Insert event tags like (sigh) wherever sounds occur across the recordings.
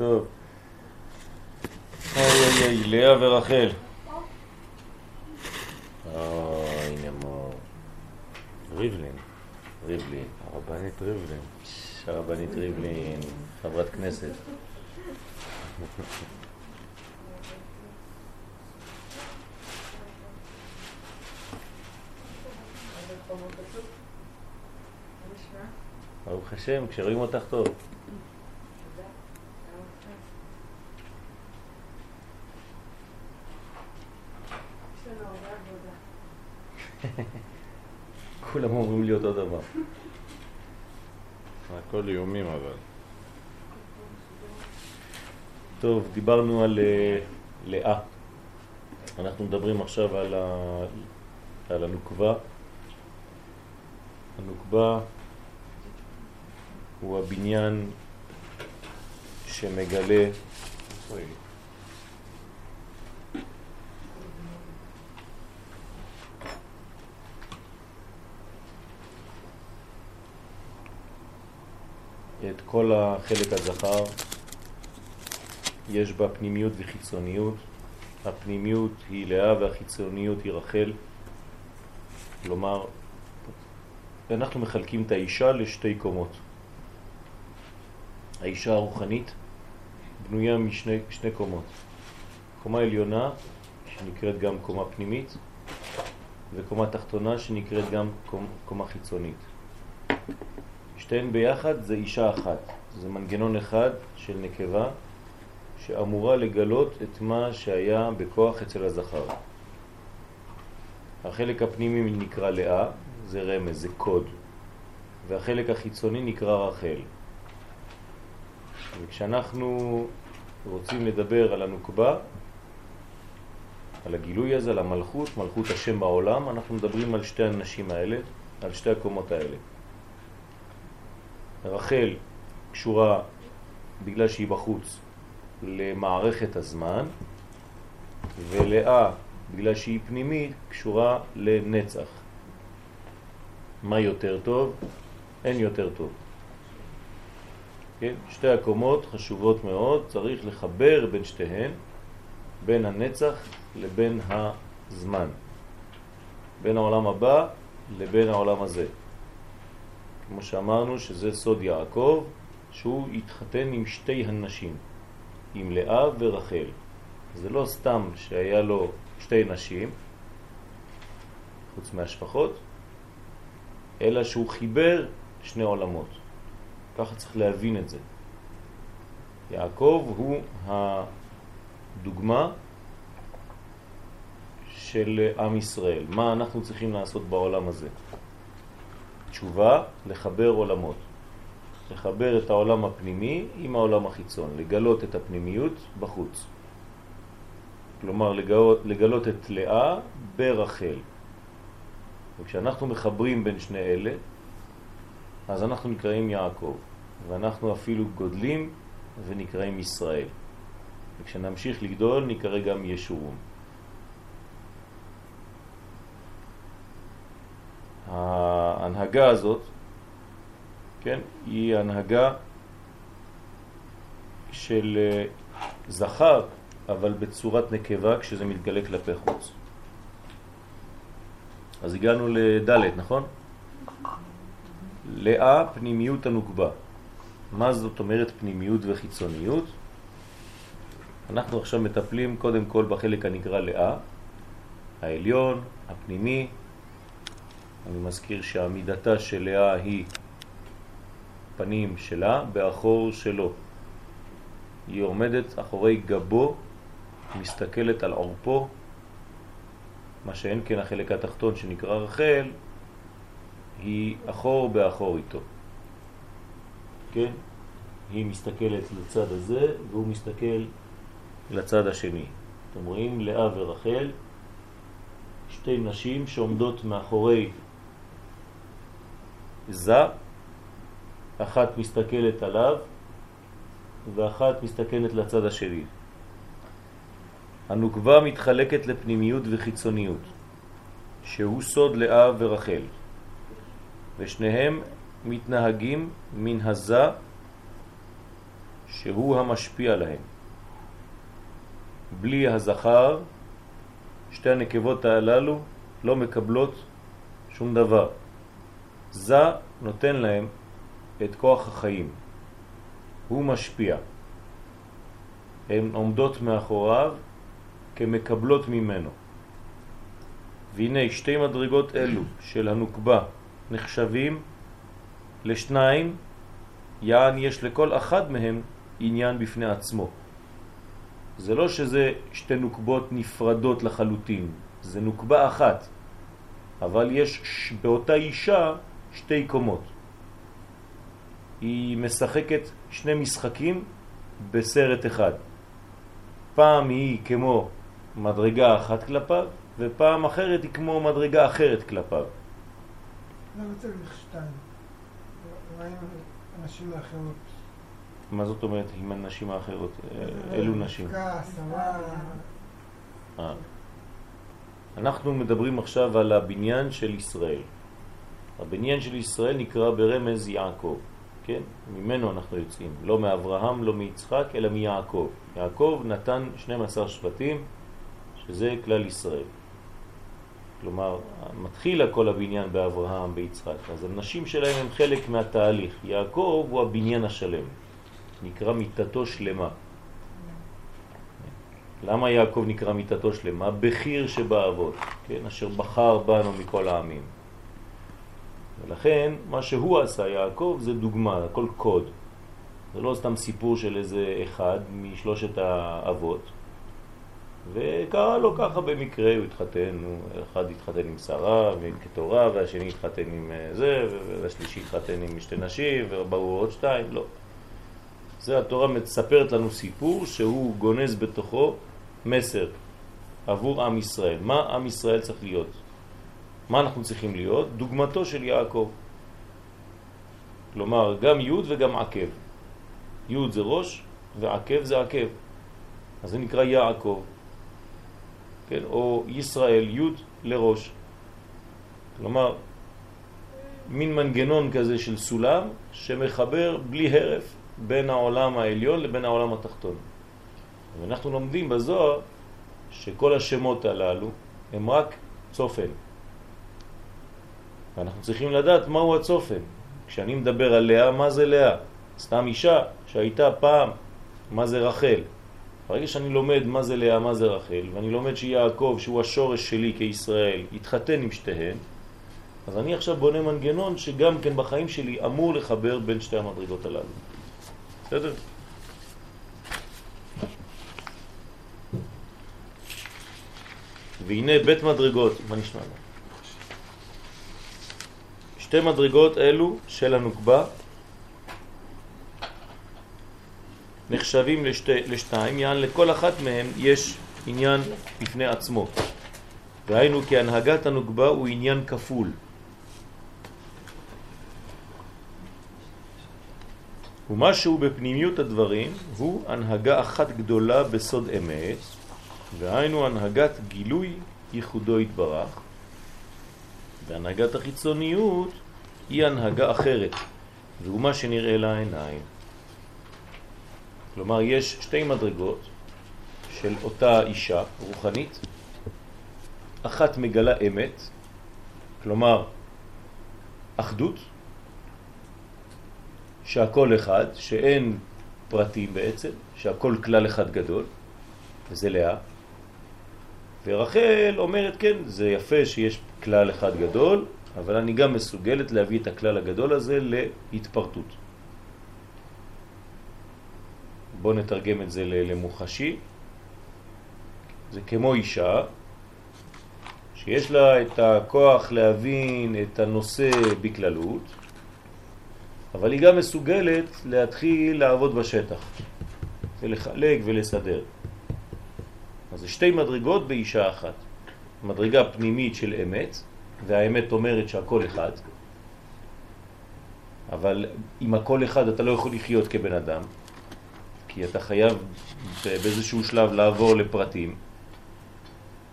טוב. אוי אוי אוי, לאה ורחל. אוי, הנה מור. ריבלין, ריבלין, הרבנית ריבלין. הרבנית ריבלין, חברת כנסת. ברוך השם, כשרואים אותך טוב. כולם אומרים לי אותו דבר. הכל איומים אבל. טוב, דיברנו על אה, לאה. אנחנו מדברים עכשיו על, ה... על הנוקבה. הנוקבה הוא הבניין שמגלה... אוי. את כל החלק הזכר, יש בה פנימיות וחיצוניות. הפנימיות היא לאה והחיצוניות היא רחל. כלומר, אנחנו מחלקים את האישה לשתי קומות. האישה הרוחנית בנויה משני שני קומות. קומה עליונה, שנקראת גם קומה פנימית, וקומה תחתונה, שנקראת גם קומה חיצונית. שתיהן ביחד זה אישה אחת, זה מנגנון אחד של נקבה שאמורה לגלות את מה שהיה בכוח אצל הזכר. החלק הפנימי נקרא לאה, זה רמז, זה קוד, והחלק החיצוני נקרא רחל. וכשאנחנו רוצים לדבר על הנוקבה, על הגילוי הזה, על המלכות, מלכות השם בעולם, אנחנו מדברים על שתי הנשים האלה, על שתי הקומות האלה. רחל קשורה, בגלל שהיא בחוץ, למערכת הזמן, ולאה, בגלל שהיא פנימית, קשורה לנצח. מה יותר טוב? אין יותר טוב. כן? שתי הקומות חשובות מאוד, צריך לחבר בין שתיהן, בין הנצח לבין הזמן, בין העולם הבא לבין העולם הזה. כמו שאמרנו שזה סוד יעקב, שהוא התחתן עם שתי הנשים, עם לאה ורחל. זה לא סתם שהיה לו שתי נשים, חוץ מהשפחות, אלא שהוא חיבר שני עולמות. ככה צריך להבין את זה. יעקב הוא הדוגמה של עם ישראל. מה אנחנו צריכים לעשות בעולם הזה? תשובה, לחבר עולמות. לחבר את העולם הפנימי עם העולם החיצון, לגלות את הפנימיות בחוץ. כלומר, לגלות, לגלות את לאה ברחל. וכשאנחנו מחברים בין שני אלה, אז אנחנו נקראים יעקב, ואנחנו אפילו גודלים ונקראים ישראל. וכשנמשיך לגדול נקרא גם ישורון. ההנהגה הזאת, כן, היא הנהגה של אה, זכר, אבל בצורת נקבה כשזה מתגלה כלפי חוץ. אז הגענו לדלת, נכון? לאה פנימיות הנוקבה. מה זאת אומרת פנימיות וחיצוניות? אנחנו עכשיו מטפלים קודם כל בחלק הנקרא לאה, העליון, הפנימי. אני מזכיר שעמידתה של לאה היא פנים שלה באחור שלו. היא עומדת אחורי גבו, מסתכלת על עורפו, מה שאין כן החלק התחתון שנקרא רחל, היא אחור באחור איתו. כן? היא מסתכלת לצד הזה והוא מסתכל לצד השני. אתם רואים לאה ורחל, שתי נשים שעומדות מאחורי זה, אחת מסתכלת עליו ואחת מסתכלת לצד השני. הנוקבה מתחלקת לפנימיות וחיצוניות, שהוא סוד לאה ורחל. ושניהם מתנהגים מן הזה שהוא המשפיע להם. בלי הזכר, שתי הנקבות הללו לא מקבלות שום דבר. זה נותן להם את כוח החיים. הוא משפיע. הן עומדות מאחוריו כמקבלות ממנו. והנה שתי מדרגות אלו של הנוקבה נחשבים לשניים, יען יש לכל אחד מהם עניין בפני עצמו. זה לא שזה שתי נוקבות נפרדות לחלוטין, זה נוקבה אחת, אבל יש באותה אישה שתי קומות. היא משחקת שני משחקים בסרט אחד. פעם היא כמו מדרגה אחת כלפיו, ופעם אחרת היא כמו מדרגה אחרת כלפיו. למה צריך שתיים? מה עם הנשים האחרות? מה זאת אומרת עם הנשים האחרות? אילו נשים? כעס, אה. אנחנו מדברים עכשיו על הבניין של ישראל. הבניין של ישראל נקרא ברמז יעקב, כן? ממנו אנחנו יוצאים, לא מאברהם, לא מיצחק, אלא מיעקב. יעקב נתן 12 שבטים, שזה כלל ישראל. כלומר, מתחיל הכל הבניין באברהם, ביצחק, אז הנשים שלהם הם חלק מהתהליך. יעקב הוא הבניין השלם, נקרא מיטתו שלמה. למה יעקב נקרא מיטתו שלמה? בחיר שבאבות, כן? אשר בחר בנו מכל העמים. ולכן מה שהוא עשה יעקב זה דוגמה, הכל קוד. זה לא סתם סיפור של איזה אחד משלושת האבות, וקרה לו ככה במקרה, הוא התחתן, הוא אחד התחתן עם שרה ועם כתורה, והשני התחתן עם אה, זה, והשלישי התחתן עם שתי נשים, ובאו עוד שתיים, לא. זה התורה מספרת לנו סיפור שהוא גונז בתוכו מסר עבור עם ישראל. מה עם ישראל צריך להיות? מה אנחנו צריכים להיות? דוגמתו של יעקב. כלומר, גם י' וגם עקב. י' זה ראש ועקב זה עקב. אז זה נקרא יעקב. כן? או ישראל י' לראש. כלומר, מין מנגנון כזה של סולם שמחבר בלי הרף בין העולם העליון לבין העולם התחתון. ואנחנו לומדים בזוהר שכל השמות הללו הם רק צופן. ואנחנו צריכים לדעת מהו הצופן. כשאני מדבר על לאה, מה זה לאה? סתם אישה שהייתה פעם, מה זה רחל? ברגע שאני לומד מה זה לאה, מה זה רחל, ואני לומד שיעקב, שהוא השורש שלי כישראל, התחתן עם שתיהן, אז אני עכשיו בונה מנגנון שגם כן בחיים שלי אמור לחבר בין שתי המדרגות הללו. בסדר? והנה בית מדרגות, מה נשמע לו? שתי מדרגות אלו של הנוקבה נחשבים לשתי, לשתיים, יען לכל אחת מהם יש עניין בפני עצמו. והיינו כי הנהגת הנוקבה הוא עניין כפול. ומשהו בפנימיות הדברים הוא הנהגה אחת גדולה בסוד אמת, והיינו הנהגת גילוי ייחודו התברך, והנהגת החיצוניות היא הנהגה אחרת, והוא מה שנראה לעיניים. כלומר, יש שתי מדרגות של אותה אישה רוחנית, אחת מגלה אמת, כלומר אחדות, שהכל אחד, שאין פרטים בעצם, שהכל כלל אחד גדול, וזה לאה. ורחל אומרת, כן, זה יפה שיש כלל אחד גדול, אבל אני גם מסוגלת להביא את הכלל הגדול הזה להתפרטות. בואו נתרגם את זה למוחשי. זה כמו אישה שיש לה את הכוח להבין את הנושא בכללות, אבל היא גם מסוגלת להתחיל לעבוד בשטח ולחלק ולסדר. אז זה שתי מדרגות באישה אחת. מדרגה פנימית של אמת, והאמת אומרת שהכל אחד, אבל עם הכל אחד אתה לא יכול לחיות כבן אדם, כי אתה חייב באיזשהו שלב לעבור לפרטים,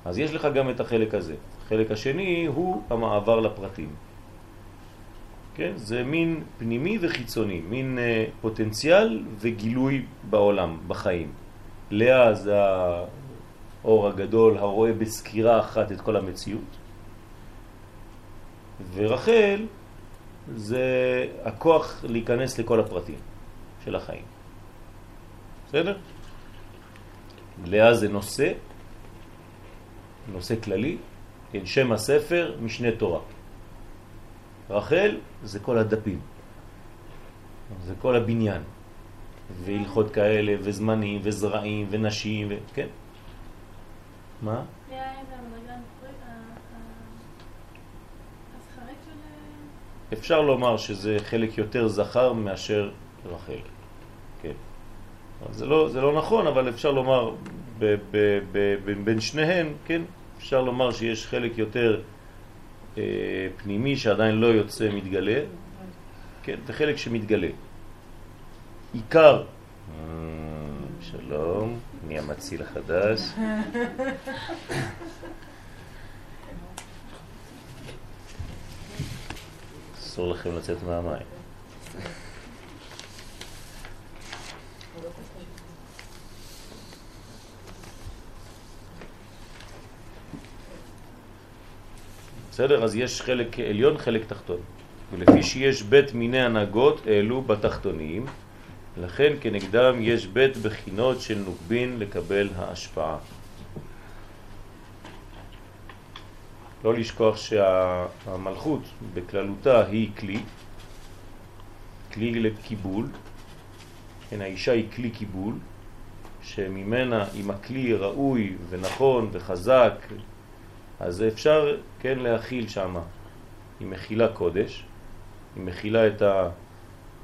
אז יש לך גם את החלק הזה. החלק השני הוא המעבר לפרטים. כן? זה מין פנימי וחיצוני, מין אה, פוטנציאל וגילוי בעולם, בחיים. לאה זה האור הגדול הרואה בסקירה אחת את כל המציאות, ורחל זה הכוח להיכנס לכל הפרטים של החיים. בסדר? לאה זה נושא, נושא כללי, כן, שם הספר, משנה תורה. רחל זה כל הדפים, זה כל הבניין, והלכות כאלה, וזמנים, וזרעים, ונשים, ו... כן. מה? אפשר לומר שזה חלק יותר זכר מאשר רחל. כן. זה לא, זה לא נכון, אבל אפשר לומר ב, ב, ב, ב, בין שניהם, כן, אפשר לומר שיש חלק יותר אה, פנימי שעדיין לא יוצא מתגלה, כן, וחלק שמתגלה. עיקר, אה, שלום, אני המציל החדש. אסור לכם לצאת מהמים. בסדר? אז יש חלק עליון, חלק תחתון. ולפי שיש בית מיני הנהגות אלו בתחתונים, לכן כנגדם יש בית בחינות של נוקבין לקבל ההשפעה. לא לשכוח שהמלכות בכללותה היא כלי, כלי לקיבול, כן, האישה היא כלי קיבול, שממנה, אם הכלי ראוי ונכון וחזק, אז אפשר כן להכיל שם. היא מכילה קודש, היא מכילה את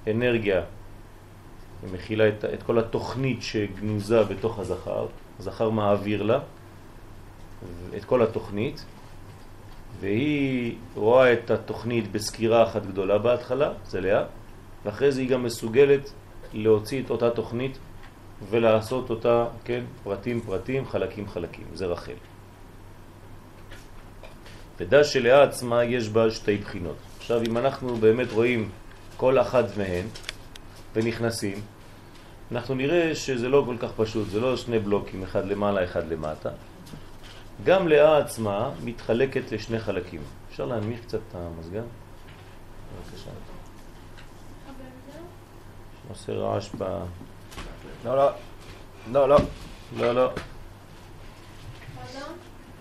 האנרגיה, היא מכילה את, את כל התוכנית שגנוזה בתוך הזכר, הזכר מעביר לה את כל התוכנית, והיא רואה את התוכנית בסקירה אחת גדולה בהתחלה, זה לאה, ואחרי זה היא גם מסוגלת להוציא את אותה תוכנית ולעשות אותה, כן, פרטים פרטים, חלקים חלקים, זה רחל. ודע שלאה עצמה יש בה שתי בחינות. עכשיו אם אנחנו באמת רואים כל אחת מהן ונכנסים, אנחנו נראה שזה לא כל כך פשוט, זה לא שני בלוקים, אחד למעלה, אחד למטה. גם לאה עצמה מתחלקת לשני חלקים. אפשר להנמיך קצת את המזגן? בבקשה. עושה רעש ב... לא, לא. לא, לא. לא, לא.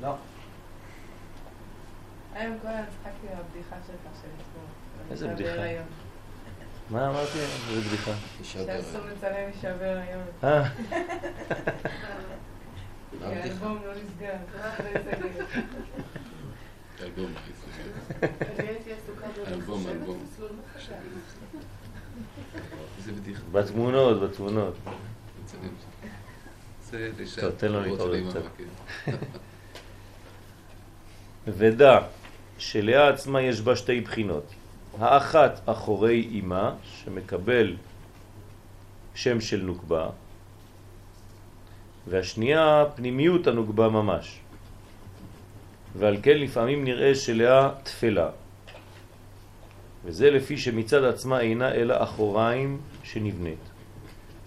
לא. היום כל הזמן צחקתי מהבדיחה שלך של. איזה בדיחה? מה אמרתי? איזה בדיחה. שאסור לצלם משבר היום. אה, (laughs) כי האלבום לא נסגר. לא. אלבום, עסוקה אלבום, אלבום. איזה בדיחה. בתמונות, בתמונות. זה. טוב, תן לו להתעורר קצת. כן. (laughs) ודע שלאה עצמה יש בה שתי בחינות. האחת אחורי אימה, שמקבל שם של נוקבה, והשנייה פנימיות הנוקבה ממש. ועל כן לפעמים נראה שלאה תפלה. וזה לפי שמצד עצמה אינה אלא אחוריים שנבנית.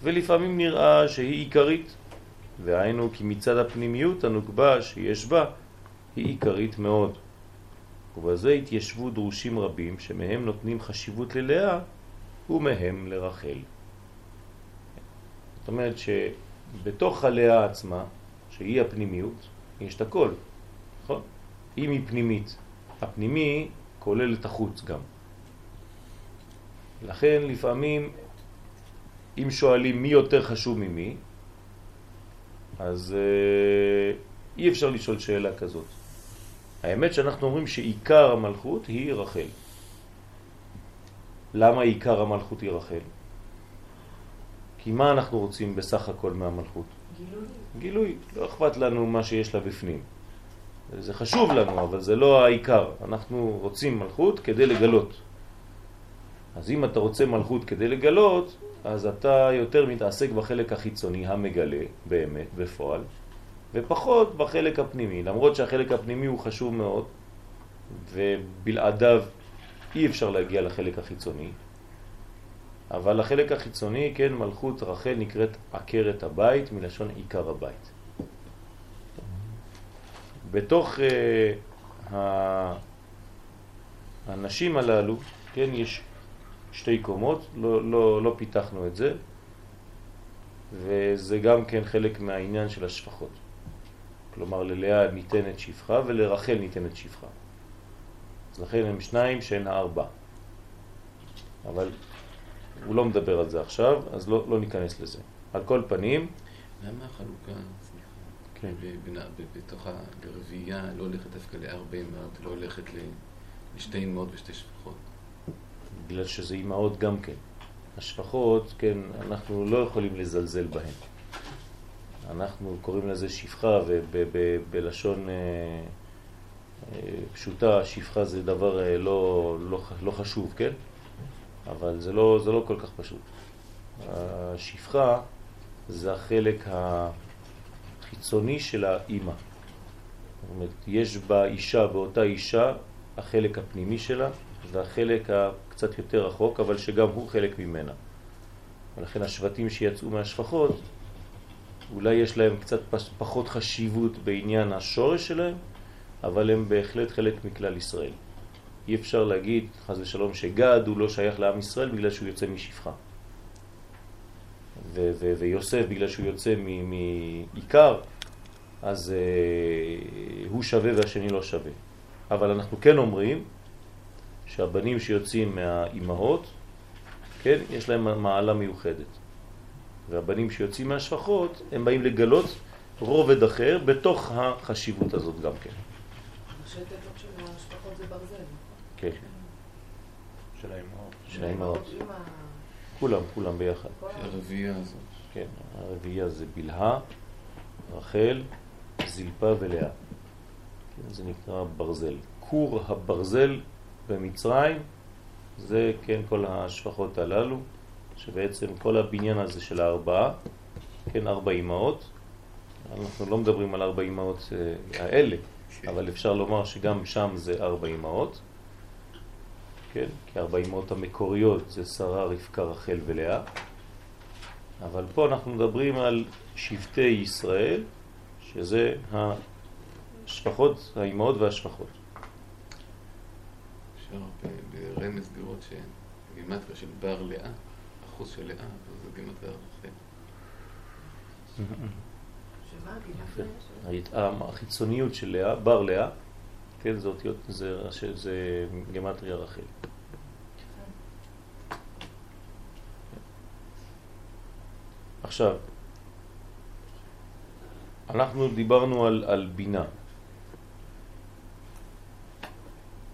ולפעמים נראה שהיא עיקרית, והיינו כי מצד הפנימיות הנוקבה שיש בה היא עיקרית מאוד. ובזה התיישבו דרושים רבים שמהם נותנים חשיבות ללאה ומהם לרחל. זאת אומרת שבתוך הלאה עצמה, שהיא הפנימיות, יש את הכל, נכון? אם היא פנימית, הפנימי כולל את החוץ גם. לכן לפעמים אם שואלים מי יותר חשוב ממי, אז אה, אי אפשר לשאול שאלה כזאת. האמת שאנחנו אומרים שעיקר המלכות היא רחל. למה עיקר המלכות היא רחל? כי מה אנחנו רוצים בסך הכל מהמלכות? גילוי. גילוי. לא אכפת לנו מה שיש לה בפנים. זה חשוב לנו, אבל זה לא העיקר. אנחנו רוצים מלכות כדי לגלות. אז אם אתה רוצה מלכות כדי לגלות, אז אתה יותר מתעסק בחלק החיצוני המגלה, באמת, בפועל, ופחות בחלק הפנימי. למרות שהחלק הפנימי הוא חשוב מאוד, ובלעדיו אי אפשר להגיע לחלק החיצוני, אבל החלק החיצוני, כן, מלכות רחל נקראת עקרת הבית, מלשון עיקר הבית. בתוך uh, הנשים הללו, כן, יש שתי קומות, לא, לא, לא פיתחנו את זה, וזה גם כן חלק מהעניין של השפחות. כלומר, ללאה ניתנת שפחה ולרחל ניתנת שפחה. אז לכן הם שניים שהן הארבע. אבל הוא לא מדבר על זה עכשיו, אז לא, לא ניכנס לזה. על כל פנים... למה החלוקה, סליחה, כן. בתוך הרביעייה לא הולכת דווקא לארבע אמהות, לא הולכת לשתי אמהות ושתי שפחות? בגלל שזה אמהות גם כן. השפחות, כן, אנחנו לא יכולים לזלזל בהן. אנחנו קוראים לזה שפחה, ובלשון אה, אה, פשוטה, שפחה זה דבר אה, לא, לא, לא חשוב, כן? אבל זה לא, זה לא כל כך פשוט. השפחה זה החלק החיצוני של האימא. זאת אומרת, יש באישה, באותה אישה, החלק הפנימי שלה והחלק הקצת יותר רחוק, אבל שגם הוא חלק ממנה. ולכן השבטים שיצאו מהשפחות, אולי יש להם קצת פחות חשיבות בעניין השורש שלהם, אבל הם בהחלט חלק מכלל ישראל. אי אפשר להגיד, חז ושלום, שגד הוא לא שייך לעם ישראל בגלל שהוא יוצא משפחה. ויוסף בגלל שהוא יוצא מעיקר, אז uh, הוא שווה והשני לא שווה. אבל אנחנו כן אומרים שהבנים שיוצאים מהאימהות, כן, יש להם מעלה מיוחדת. והבנים שיוצאים מהשפחות, הם באים לגלות רובד אחר בתוך החשיבות הזאת גם כן. השטט של המשפחות זה ברזל. כן. של האימהות. של האימהות. כולם, כולם ביחד. הרביעייה הזאת. כן, הרביעייה זה בלהה, רחל, זלפה ולאה. כן, זה נקרא ברזל. כור הברזל במצרים זה כן כל השפחות הללו, שבעצם כל הבניין הזה של הארבעה, כן ארבע אימהות, אנחנו לא מדברים על ארבע אימהות אה, האלה, אבל אפשר לומר שגם שם זה ארבע אימהות, כן? כי ארבע אימהות המקוריות זה שרה, רבקה, רחל ולאה, אבל פה אנחנו מדברים על שבטי ישראל, שזה השפחות, האימהות והשפחות. אפשר ברמז לראות שגימטריה של בר לאה, אחוז של לאה, זה גימטריה רחל. החיצוניות של לאה, בר לאה, כן, זה אותיות, זה, זה גמטריה רחל. עכשיו, אנחנו דיברנו על, על בינה.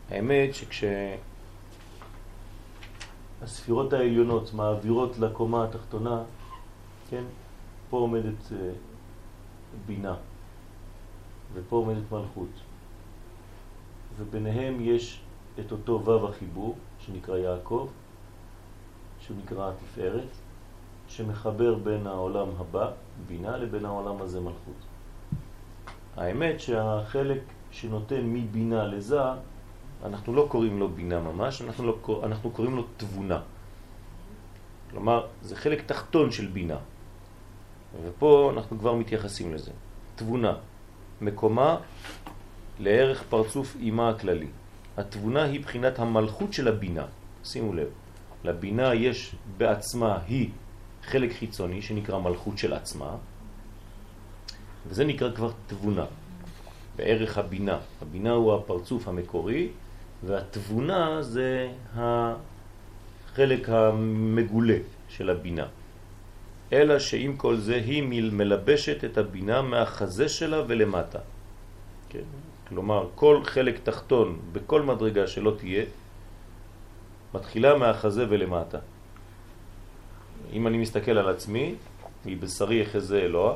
האמת שכשהספירות העליונות מעבירות לקומה התחתונה, כן, פה עומדת uh, בינה ופה עומדת מלכות וביניהם יש את אותו וו החיבור שנקרא יעקב שהוא נקרא התפארת שמחבר בין העולם הבא, בינה, לבין העולם הזה מלכות. האמת שהחלק שנותן מבינה לזה, אנחנו לא קוראים לו בינה ממש, אנחנו, לא, אנחנו קוראים לו תבונה. כלומר, זה חלק תחתון של בינה. ופה אנחנו כבר מתייחסים לזה. תבונה, מקומה לערך פרצוף אימה הכללי. התבונה היא בחינת המלכות של הבינה. שימו לב, לבינה יש בעצמה, היא חלק חיצוני שנקרא מלכות של עצמה, וזה נקרא כבר תבונה, בערך הבינה. הבינה הוא הפרצוף המקורי, והתבונה זה החלק המגולה של הבינה. אלא שעם כל זה היא מלבשת את הבינה מהחזה שלה ולמטה. כן? כלומר, כל חלק תחתון בכל מדרגה שלא תהיה, מתחילה מהחזה ולמטה. אם אני מסתכל על עצמי, מבשרי יחזה אלוה,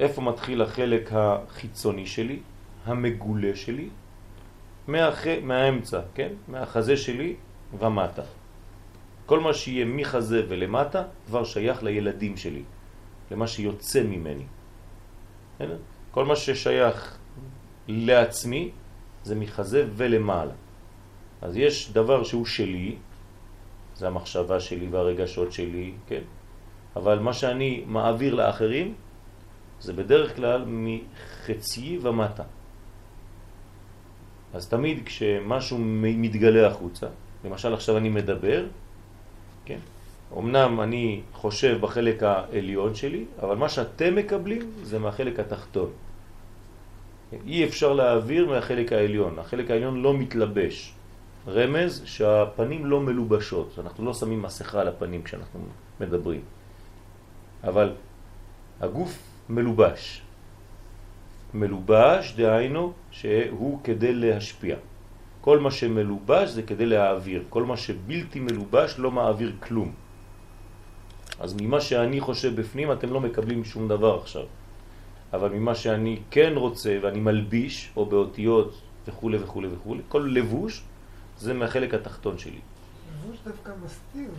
איפה מתחיל החלק החיצוני שלי, המגולה שלי? מהח... מהאמצע, כן? מהחזה שלי ומטה. כל מה שיהיה מחזה ולמטה כבר שייך לילדים שלי, למה שיוצא ממני. כל מה ששייך לעצמי זה מחזה ולמעלה. אז יש דבר שהוא שלי, זה המחשבה שלי והרגשות שלי, כן? אבל מה שאני מעביר לאחרים זה בדרך כלל מחצי ומטה. אז תמיד כשמשהו מתגלה החוצה, למשל עכשיו אני מדבר, כן? אמנם אני חושב בחלק העליון שלי, אבל מה שאתם מקבלים זה מהחלק התחתון. אי אפשר להעביר מהחלק העליון, החלק העליון לא מתלבש. רמז שהפנים לא מלובשות, אנחנו לא שמים מסכה על הפנים כשאנחנו מדברים. אבל הגוף מלובש. מלובש, דהיינו, שהוא כדי להשפיע. כל מה שמלובש זה כדי להעביר, כל מה שבלתי מלובש לא מעביר כלום. אז ממה שאני חושב בפנים אתם לא מקבלים שום דבר עכשיו. אבל ממה שאני כן רוצה ואני מלביש, או באותיות וכו' וכו' וכו', כל לבוש זה מהחלק התחתון שלי. לבוש דווקא מסתיר.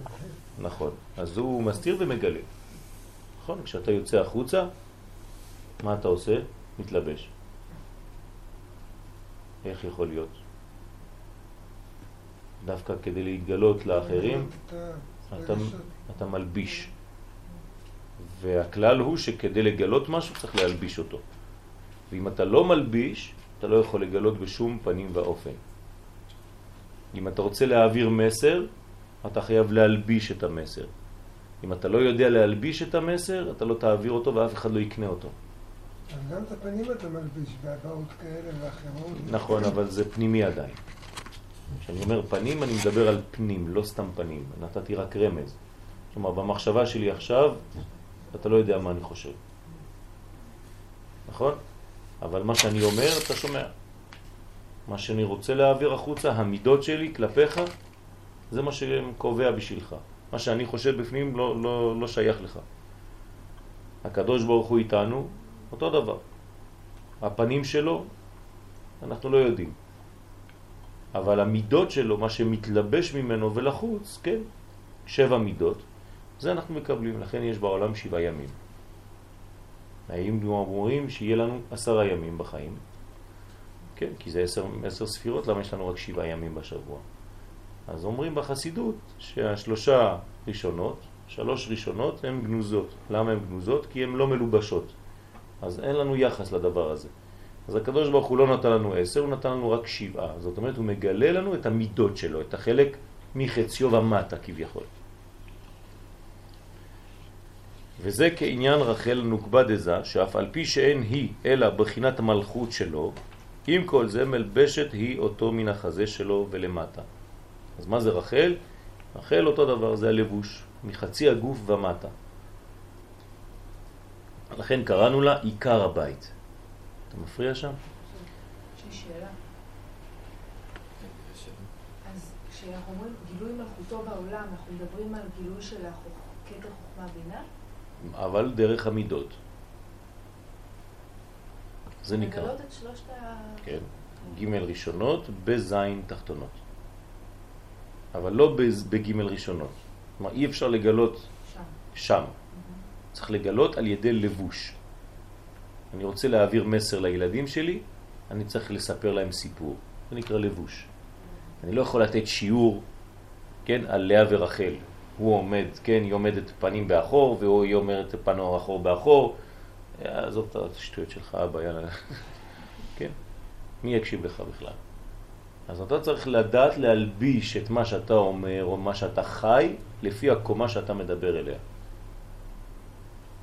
נכון, אז הוא מסתיר ומגלה. נכון, כשאתה יוצא החוצה, מה אתה עושה? מתלבש. איך יכול להיות? דווקא כדי להתגלות לאחרים, אתה, אתה מלביש. והכלל הוא שכדי לגלות משהו צריך להלביש אותו. ואם אתה לא מלביש, אתה לא יכול לגלות בשום פנים ואופן. אם אתה רוצה להעביר מסר, אתה חייב להלביש את המסר. אם אתה לא יודע להלביש את המסר, אתה לא תעביר אותו ואף אחד לא יקנה אותו. גם את הפנים אתה מלביש בהבעות כאלה ואחרות. נכון, אבל זה פנימי עדיין. כשאני אומר פנים, אני מדבר על פנים, לא סתם פנים. נתתי רק רמז. כלומר, במחשבה שלי עכשיו, אתה לא יודע מה אני חושב. נכון? אבל מה שאני אומר, אתה שומע. מה שאני רוצה להעביר החוצה, המידות שלי כלפיך, זה מה שקובע בשבילך. מה שאני חושב בפנים לא, לא, לא שייך לך. הקדוש ברוך הוא איתנו, אותו דבר. הפנים שלו, אנחנו לא יודעים. אבל המידות שלו, מה שמתלבש ממנו ולחוץ, כן, שבע מידות, זה אנחנו מקבלים, לכן יש בעולם שבעה ימים. האם אומרים שיהיה לנו עשרה ימים בחיים? כן, כי זה עשר, עשר ספירות, למה יש לנו רק שבעה ימים בשבוע? אז אומרים בחסידות שהשלושה ראשונות, שלוש ראשונות הן גנוזות. למה הן גנוזות? כי הן לא מלובשות. אז אין לנו יחס לדבר הזה. אז הקדוש ברוך הוא לא נתן לנו עשר, הוא נתן לנו רק שבעה. זאת אומרת, הוא מגלה לנו את המידות שלו, את החלק מחציו ומטה כביכול. וזה כעניין רחל נוקבה דזה, שאף על פי שאין היא אלא בחינת המלכות שלו, עם כל זה מלבשת היא אותו מן החזה שלו ולמטה. אז מה זה רחל? רחל אותו דבר, זה הלבוש, מחצי הגוף ומטה. לכן קראנו לה עיקר הבית. אתה מפריע שם? יש לי שאלה. אז כשאנחנו אומרים גילוי מלכותו בעולם, אנחנו מדברים על גילוי של כתר חוכמה בינה? אבל דרך המידות. זה נקרא. לגלות את שלושת ה... כן. ג' ראשונות בז' תחתונות. אבל לא בג' ראשונות. כלומר, אי אפשר לגלות שם. שם. צריך לגלות על ידי לבוש. אני רוצה להעביר מסר לילדים שלי, אני צריך לספר להם סיפור. זה נקרא לבוש. אני לא יכול לתת שיעור, כן, על לאה ורחל. הוא עומד, כן, היא עומדת פנים באחור, והיא אומרת פנו אחור באחור. עזוב את השטויות שלך, אבא, יאללה. (laughs) כן? מי יקשיב לך בכלל? אז אתה צריך לדעת להלביש את מה שאתה אומר, או מה שאתה חי, לפי הקומה שאתה מדבר אליה.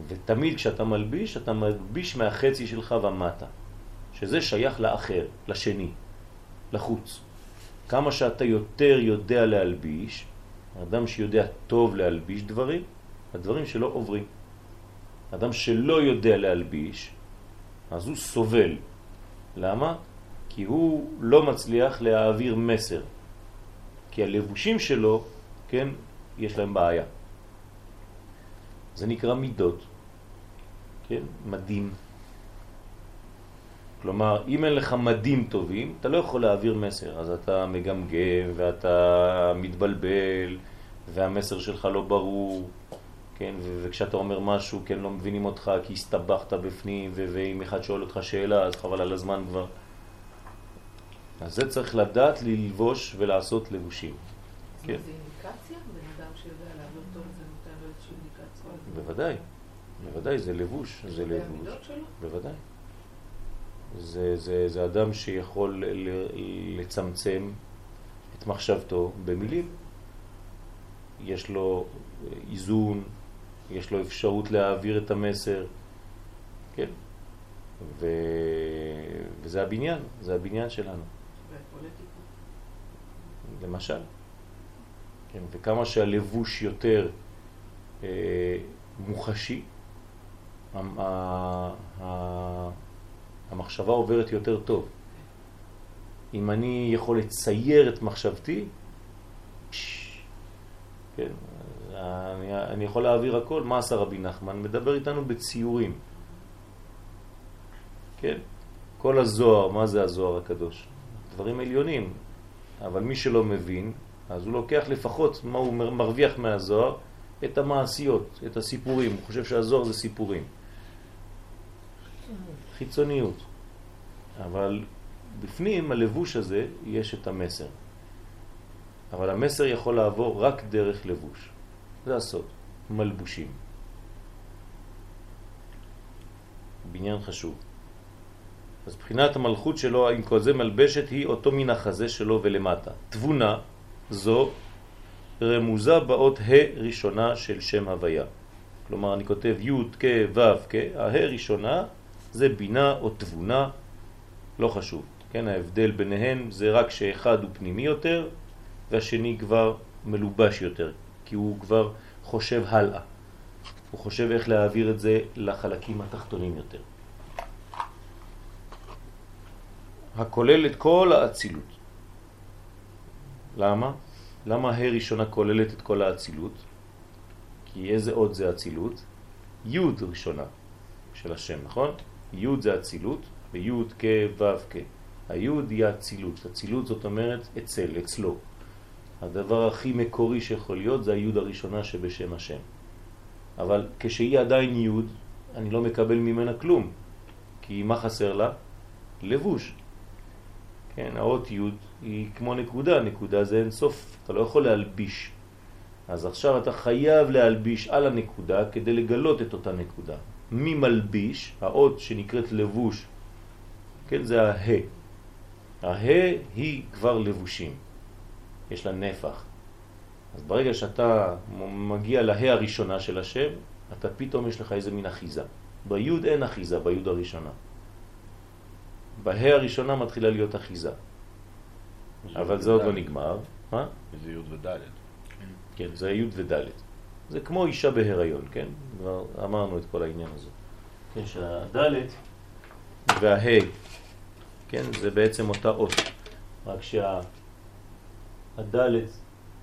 ותמיד כשאתה מלביש, אתה מלביש מהחצי שלך ומטה, שזה שייך לאחר, לשני, לחוץ. כמה שאתה יותר יודע להלביש, אדם שיודע טוב להלביש דברים, הדברים שלו עוברים. אדם שלא יודע להלביש, אז הוא סובל. למה? כי הוא לא מצליח להעביר מסר. כי הלבושים שלו, כן, יש להם בעיה. זה נקרא מידות, כן? מדים. כלומר, אם אין לך מדים טובים, אתה לא יכול להעביר מסר, אז אתה מגמגם ואתה מתבלבל והמסר שלך לא ברור, כן? וכשאתה אומר משהו, כן, לא מבינים אותך כי הסתבכת בפנים, ואם אחד שואל אותך שאלה, אז חבל על הזמן כבר. אז זה צריך לדעת ללבוש ולעשות לבושים. כן. זה אינדיקציה? בן אדם שיודע לעבוד טוב, זה נותן לו איזושהי אינדיקציה? בוודאי, בוודאי, זה לבוש, זה לבוש. בוודאי. זה, זה, זה אדם שיכול לצמצם את מחשבתו במילים. יש לו איזון, יש לו אפשרות להעביר את המסר, כן? ו... וזה הבניין, זה הבניין שלנו. למשל. כן, וכמה שהלבוש יותר אה, מוחשי, המחשבה עוברת יותר טוב. אם אני יכול לצייר את מחשבתי, כן, אני, אני יכול להעביר הכל. מה עשה רבי נחמן? מדבר איתנו בציורים. כן? כל הזוהר, מה זה הזוהר הקדוש? דברים עליונים. אבל מי שלא מבין, אז הוא לוקח לפחות מה הוא מרוויח מהזוהר, את המעשיות, את הסיפורים. הוא חושב שהזוהר זה סיפורים. חיצוניות. אבל בפנים הלבוש הזה יש את המסר. אבל המסר יכול לעבור רק דרך לבוש. זה הסוד, מלבושים. בניין חשוב. אז בחינת המלכות שלו עם כל זה מלבשת היא אותו מן החזה שלו ולמטה. תבונה זו רמוזה באות ה' ראשונה של שם הוויה. כלומר אני כותב י' כ' ו' כ', ה' ראשונה זה בינה או תבונה, לא חשוב. כן, ההבדל ביניהם זה רק שאחד הוא פנימי יותר והשני כבר מלובש יותר, כי הוא כבר חושב הלאה. הוא חושב איך להעביר את זה לחלקים התחתונים יותר. הכולל את כל האצילות. למה? למה ה' ראשונה כוללת את כל האצילות? כי איזה עוד זה אצילות? י' ראשונה של השם, נכון? י' זה אצילות, וי' כ' ו' כ'. הי' היא האצילות. אצילות זאת אומרת אצל, אצלו. הדבר הכי מקורי שיכול להיות זה הי' הראשונה שבשם השם. אבל כשהיא עדיין י', אני לא מקבל ממנה כלום. כי מה חסר לה? לבוש. כן, האות י' היא כמו נקודה, נקודה זה אין סוף, אתה לא יכול להלביש. אז עכשיו אתה חייב להלביש על הנקודה כדי לגלות את אותה נקודה. מי מלביש? האות שנקראת לבוש, כן, זה הה. הה היא כבר לבושים, יש לה נפח. אז ברגע שאתה מגיע להה הראשונה של השם, אתה פתאום יש לך איזה מין אחיזה. ביוד אין אחיזה, ביוד הראשונה. בה הראשונה מתחילה להיות אחיזה. אבל זה עוד לא נגמר. מה? זה י' וד'. כן, זה י' וד'. זה כמו אישה בהיריון, כן? כבר אמרנו את כל העניין הזה. כן, שהד' והה, כן, זה בעצם אותה אות. רק שהד'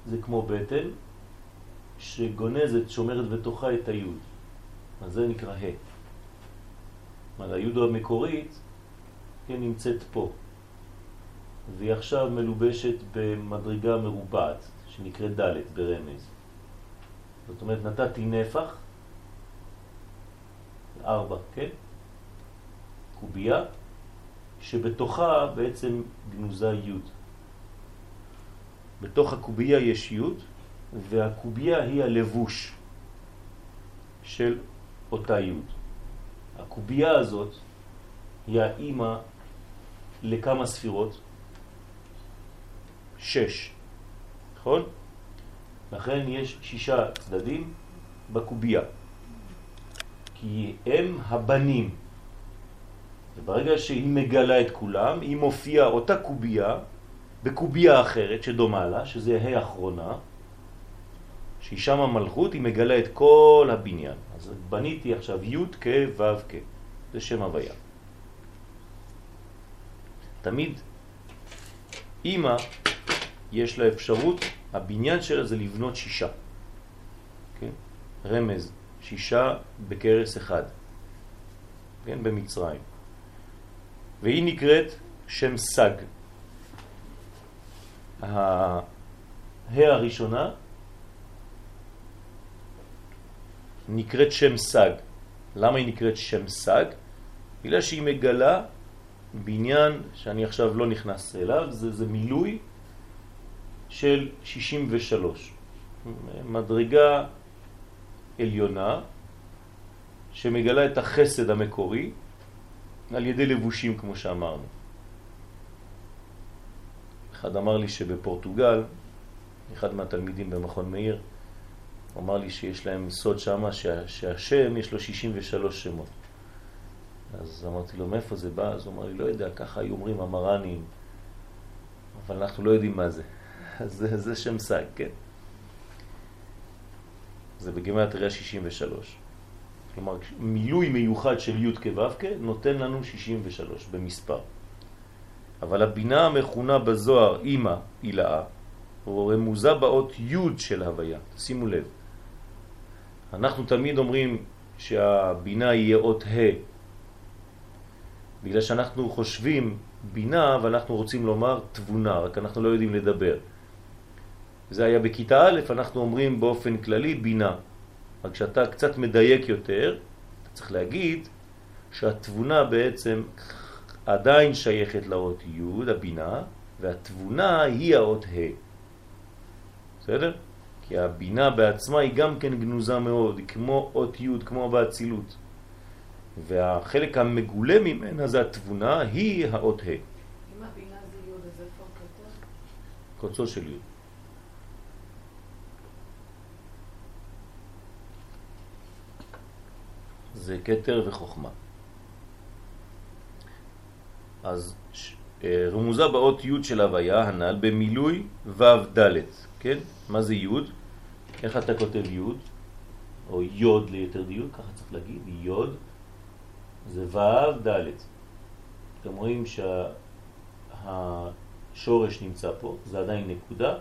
זה כמו בטן, שגונזת, שומרת בתוכה את הי'. אז זה נקרא ה'. אבל הי' המקורית, כן, נמצאת פה. והיא עכשיו מלובשת במדרגה מרובעת, שנקראת ד' ברמז. זאת אומרת, נתתי נפח, ארבע, כן? קובייה, שבתוכה בעצם גנוזה י'. בתוך הקובייה יש י', והקובייה היא הלבוש של אותה י'. הקובייה הזאת היא האימא לכמה ספירות? שש, נכון? לכן יש שישה צדדים בקובייה, כי הם הבנים. וברגע שהיא מגלה את כולם, היא מופיעה אותה קובייה בקובייה אחרת שדומה לה, שזה ה' האחרונה, שהיא שם המלכות, היא מגלה את כל הבניין. אז בניתי עכשיו י' כ' ו' כ', זה שם הוויה. תמיד אמא יש לה אפשרות, הבניין שלה זה לבנות שישה. כן? רמז, שישה בקרס אחד, כן? במצרים. והיא נקראת שם סג. הה הראשונה נקראת שם סג. למה היא נקראת שם סג? בגלל שהיא מגלה בניין שאני עכשיו לא נכנס אליו, זה, זה מילוי של 63. מדרגה עליונה שמגלה את החסד המקורי על ידי לבושים כמו שאמרנו. אחד אמר לי שבפורטוגל, אחד מהתלמידים במכון מאיר, אמר לי שיש להם סוד שם שה, שהשם יש לו 63 שמות. אז אמרתי לו, מאיפה זה בא? אז הוא אמר לי, לא יודע, ככה היו אומרים המרנים, אבל אנחנו לא יודעים מה זה. זה, זה שם סג, כן? זה בגימטריה 63. כלומר, מילוי מיוחד של י' כו' נותן לנו 63 במספר. אבל הבינה המכונה בזוהר אימא, הילאה, רמוזה באות י' של הוויה. שימו לב. אנחנו תמיד אומרים שהבינה יהיה אות ה', בגלל שאנחנו חושבים בינה ואנחנו רוצים לומר תבונה, רק אנחנו לא יודעים לדבר. זה היה בכיתה א', אנחנו אומרים באופן כללי בינה. רק כשאתה קצת מדייק יותר, אתה צריך להגיד שהתבונה בעצם עדיין שייכת לאות י', הבינה, והתבונה היא האות ה'. בסדר? כי הבינה בעצמה היא גם כן גנוזה מאוד, כמו אות י', כמו באצילות. והחלק המגולה ממנה זה התבונה, היא האות ה'. אם הבינה זה י', אז איפה הכתר? קוצו של י'. זה כתר וחוכמה. אז אה, רמוזה באות י' של הוויה הנ"ל במילוי ו' ד', כן? מה זה י'? איך אתה כותב י'? או יוד ליתר דיוק, ככה צריך להגיד, יוד, זה ו' ד'. אתם רואים שהשורש נמצא פה, זה עדיין נקודה,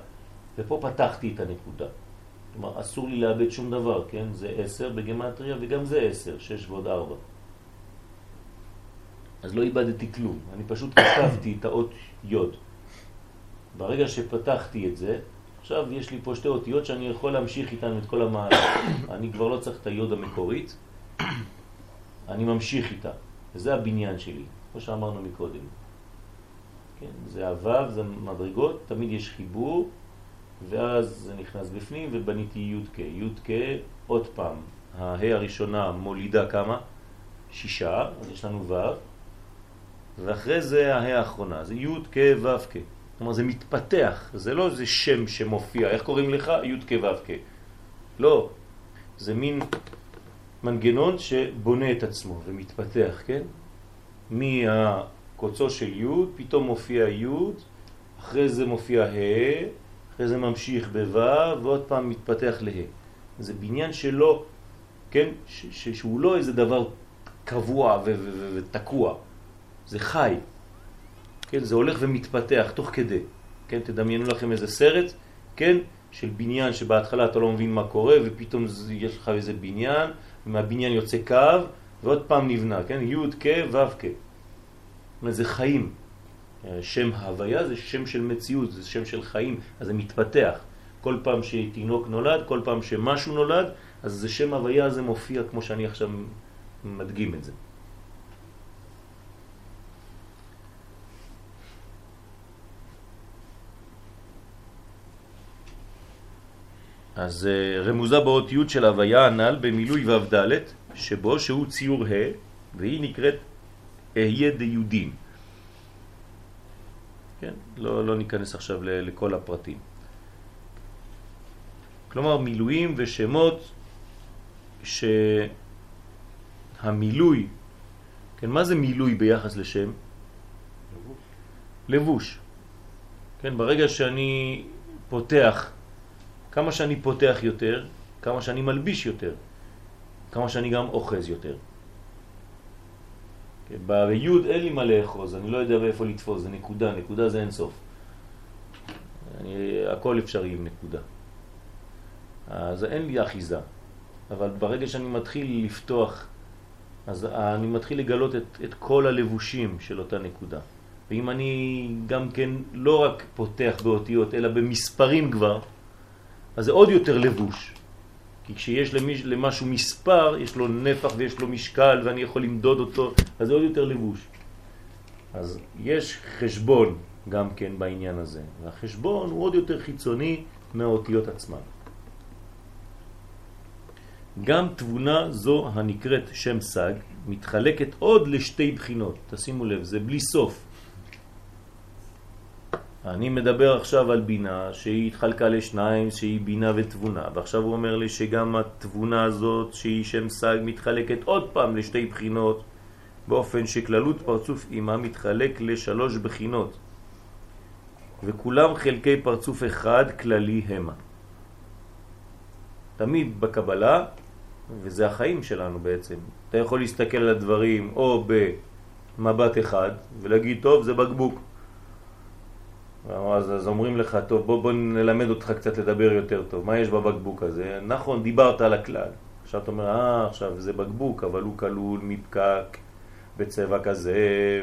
ופה פתחתי את הנקודה. כלומר, אסור לי לאבד שום דבר, כן? זה 10 בגמטריה וגם זה 10, 6 ועוד 4. אז לא איבדתי כלום, אני פשוט כתבתי את האות יוד. ברגע שפתחתי את זה, עכשיו יש לי פה שתי אותיות שאני יכול להמשיך איתן את כל המהלך. (coughs) אני כבר לא צריך את היוד המקורית, (coughs) אני ממשיך איתה. וזה הבניין שלי, כמו שאמרנו מקודם. כן, זה הוו, זה מדרגות, תמיד יש חיבור, ואז זה נכנס בפנים ובניתי י' כ'. י' כ', עוד פעם, הה הראשונה מולידה כמה? שישה, אז יש לנו ו', ואחרי זה הה האחרונה, זה י' כ' ו' כ'. כלומר זה מתפתח, זה לא איזה שם שמופיע, איך קוראים לך? י' כ' ו' כ'. לא, זה מין מנגנון שבונה את עצמו ומתפתח, כן? מהקוצו של י', פתאום מופיע י', אחרי זה מופיע ה', אחרי זה ממשיך בו', ועוד פעם מתפתח לה. זה בניין שלו, כן? ש- ש- שהוא לא איזה דבר קבוע ותקוע, זה חי. כן? זה הולך ומתפתח תוך כדי. כן? תדמיינו לכם איזה סרט, כן? של בניין שבהתחלה אתה לא מבין מה קורה, ופתאום יש לך איזה בניין, ומהבניין יוצא קו, ועוד פעם נבנה, כן? י' כ' ו' כ'. זאת אומרת, זה חיים. שם הוויה זה שם של מציאות, זה שם של חיים, אז זה מתפתח. כל פעם שתינוק נולד, כל פעם שמשהו נולד, אז זה שם הוויה הזה מופיע כמו שאני עכשיו מדגים את זה. אז אה, רמוזה באות י' של הוויה הנ"ל במילוי ו' ד' שבו שהוא ציור ה' והיא נקראת אהיה דיודים. כן? לא, לא ניכנס עכשיו לכל הפרטים. כלומר מילואים ושמות שהמילוי, כן, מה זה מילוי ביחס לשם? לבוש. לבוש. כן, ברגע שאני פותח, כמה שאני פותח יותר, כמה שאני מלביש יותר, כמה שאני גם אוחז יותר. ביוד אין לי מה לאחוז, אני לא יודע באיפה לתפוס, זה נקודה, נקודה זה אין סוף. אני, הכל אפשרי עם נקודה. אז אין לי אחיזה. אבל ברגע שאני מתחיל לפתוח, אז אני מתחיל לגלות את, את כל הלבושים של אותה נקודה. ואם אני גם כן לא רק פותח באותיות, אלא במספרים כבר, אז זה עוד יותר לבוש. כי כשיש למיש, למשהו מספר, יש לו נפח ויש לו משקל ואני יכול למדוד אותו, אז זה עוד יותר לבוש. אז יש חשבון גם כן בעניין הזה, והחשבון הוא עוד יותר חיצוני מהאותיות עצמן. גם תבונה זו הנקראת שם סג מתחלקת עוד לשתי בחינות, תשימו לב, זה בלי סוף. אני מדבר עכשיו על בינה שהיא התחלקה לשניים, שהיא בינה ותבונה, ועכשיו הוא אומר לי שגם התבונה הזאת שהיא שם סג מתחלקת עוד פעם לשתי בחינות, באופן שכללות פרצוף אימה מתחלק לשלוש בחינות, וכולם חלקי פרצוף אחד כללי המה. תמיד בקבלה, וזה החיים שלנו בעצם, אתה יכול להסתכל על הדברים או במבט אחד ולהגיד, טוב, זה בקבוק. אז, אז אומרים לך, טוב, בוא, בוא נלמד אותך קצת לדבר יותר טוב. מה יש בבקבוק הזה? נכון, דיברת על הכלל. עכשיו אתה אומר, אה, עכשיו זה בקבוק, אבל הוא כלול מפקק בצבע כזה,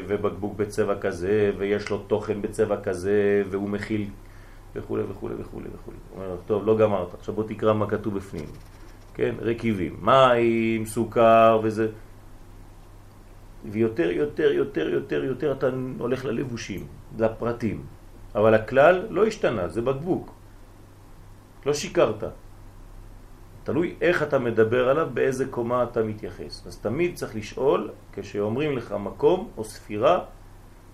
ובקבוק בצבע כזה, ויש לו תוכן בצבע כזה, והוא מכיל וכו' וכו' וכו' וכו'. אומר, טוב, לא גמרת, עכשיו בוא תקרא מה כתוב בפנים. כן, רכיבים, מים, סוכר וזה. ויותר, יותר, יותר, יותר, יותר אתה הולך ללבושים, לפרטים. אבל הכלל לא השתנה, זה בקבוק. לא שיקרת. תלוי איך אתה מדבר עליו, באיזה קומה אתה מתייחס. אז תמיד צריך לשאול, כשאומרים לך מקום או ספירה,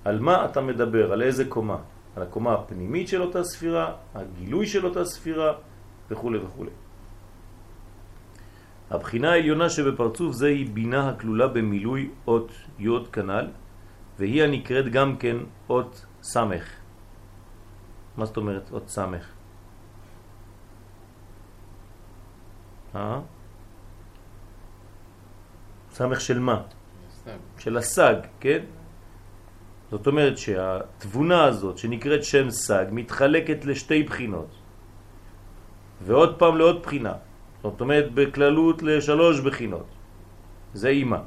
על מה אתה מדבר, על איזה קומה. על הקומה הפנימית של אותה ספירה, הגילוי של אותה ספירה וכו' וכו'. הבחינה העליונה שבפרצוף זה היא בינה הכלולה במילוי אות יוד כנל, והיא הנקראת גם כן אות סמך. מה זאת אומרת אות סמך? אה? סמך של מה? של הסג, כן? זאת אומרת שהתבונה הזאת שנקראת שם סג מתחלקת לשתי בחינות ועוד פעם לעוד בחינה זאת אומרת בכללות לשלוש בחינות זה אימא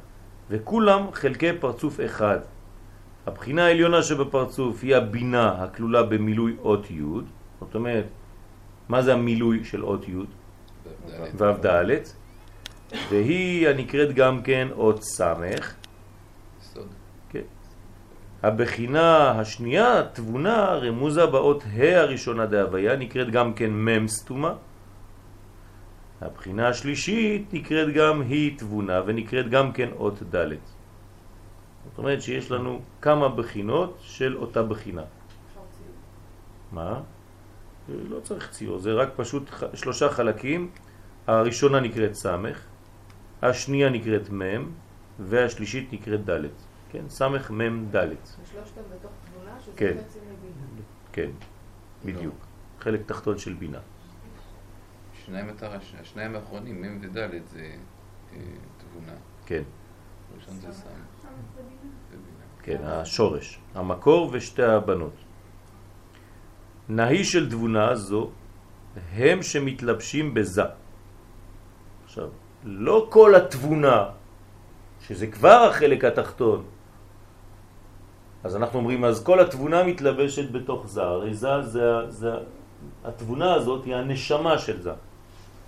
וכולם חלקי פרצוף אחד הבחינה העליונה שבפרצוף היא הבינה הכלולה במילוי אות י' זאת אומרת מה זה המילוי של אות י' ד' והיא הנקראת גם כן אות סמך כן. הבחינה השנייה, תבונה, רמוזה באות ה' הראשונה דהוויה, נקראת גם כן מם סתומה. הבחינה השלישית נקראת גם היא תבונה ונקראת גם כן אות ד'. זאת אומרת שיש לנו כמה בחינות של אותה בחינה. מה? לא צריך ציור, זה רק פשוט שלושה חלקים. הראשונה נקראת סמך, השנייה נקראת מם, והשלישית נקראת ד'. כן, סמך מם ד'. ושלושתם בתוך תבונה, שזה כן. חצי מבינה. כן, בדיוק. חלק תחתון של בינה. שניים מטרה, השניים האחרונים, מ' וד' זה אה, תבונה. כן, ראשון זה סם. כן, השורש, המקור ושתי הבנות. נהי של תבונה זו הם שמתלבשים בזה. עכשיו, לא כל התבונה, שזה כבר החלק התחתון, אז אנחנו אומרים, אז כל התבונה מתלבשת בתוך זה, הרי זה, זה, זה, התבונה הזאת היא הנשמה של זה.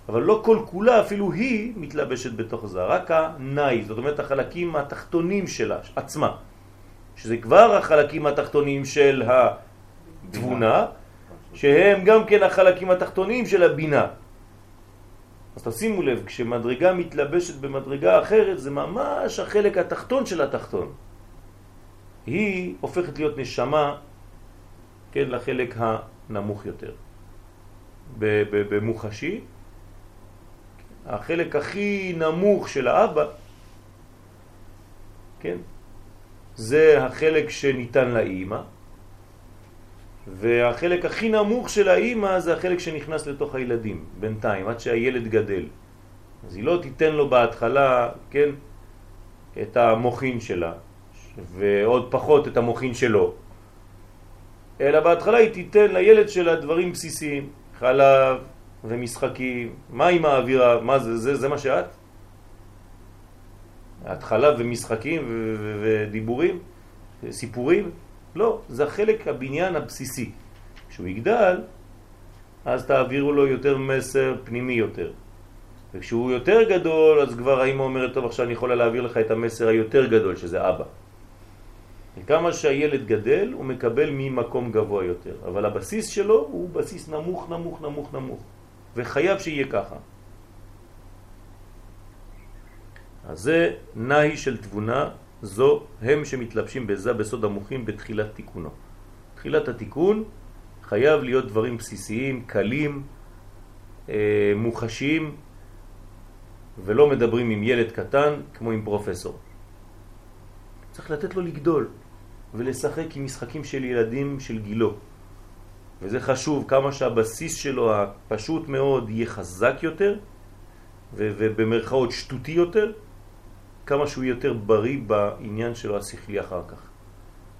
אבל לא כל כולה, אפילו היא מתלבשת בתוך זה, רק הנאי, זאת אומרת החלקים התחתונים שלה, עצמה, שזה כבר החלקים התחתונים של התבונה, שהם גם כן החלקים התחתונים של הבינה. אז תשימו לב, כשמדרגה מתלבשת במדרגה אחרת, זה ממש החלק התחתון של התחתון. היא הופכת להיות נשמה, כן, לחלק הנמוך יותר. במוחשי, החלק הכי נמוך של האבא, כן, זה החלק שניתן לאימא, והחלק הכי נמוך של האימא זה החלק שנכנס לתוך הילדים, בינתיים, עד שהילד גדל. אז היא לא תיתן לו בהתחלה, כן, את המוכין שלה, ועוד פחות את המוכין שלו, אלא בהתחלה היא תיתן לילד שלה דברים בסיסיים, חלב ומשחקים, מה היא מעבירה, מה זה, זה, זה מה שאת? התחלה ומשחקים ודיבורים, סיפורים? לא, זה החלק הבניין הבסיסי. כשהוא יגדל, אז תעבירו לו יותר מסר פנימי יותר. וכשהוא יותר גדול, אז כבר האמא אומרת, טוב, עכשיו אני יכולה להעביר לך את המסר היותר גדול, שזה אבא. כמה שהילד גדל הוא מקבל ממקום גבוה יותר, אבל הבסיס שלו הוא בסיס נמוך, נמוך, נמוך, נמוך, וחייב שיהיה ככה. אז זה נהי של תבונה, זו הם שמתלבשים בזה בסוד המוחים בתחילת תיקונו. תחילת התיקון חייב להיות דברים בסיסיים, קלים, אה, מוחשיים, ולא מדברים עם ילד קטן כמו עם פרופסור. צריך לתת לו לגדול ולשחק עם משחקים של ילדים של גילו. וזה חשוב, כמה שהבסיס שלו הפשוט מאוד יהיה חזק יותר, ובמרכאות שטותי יותר, כמה שהוא יותר בריא בעניין שלו השכלי אחר כך.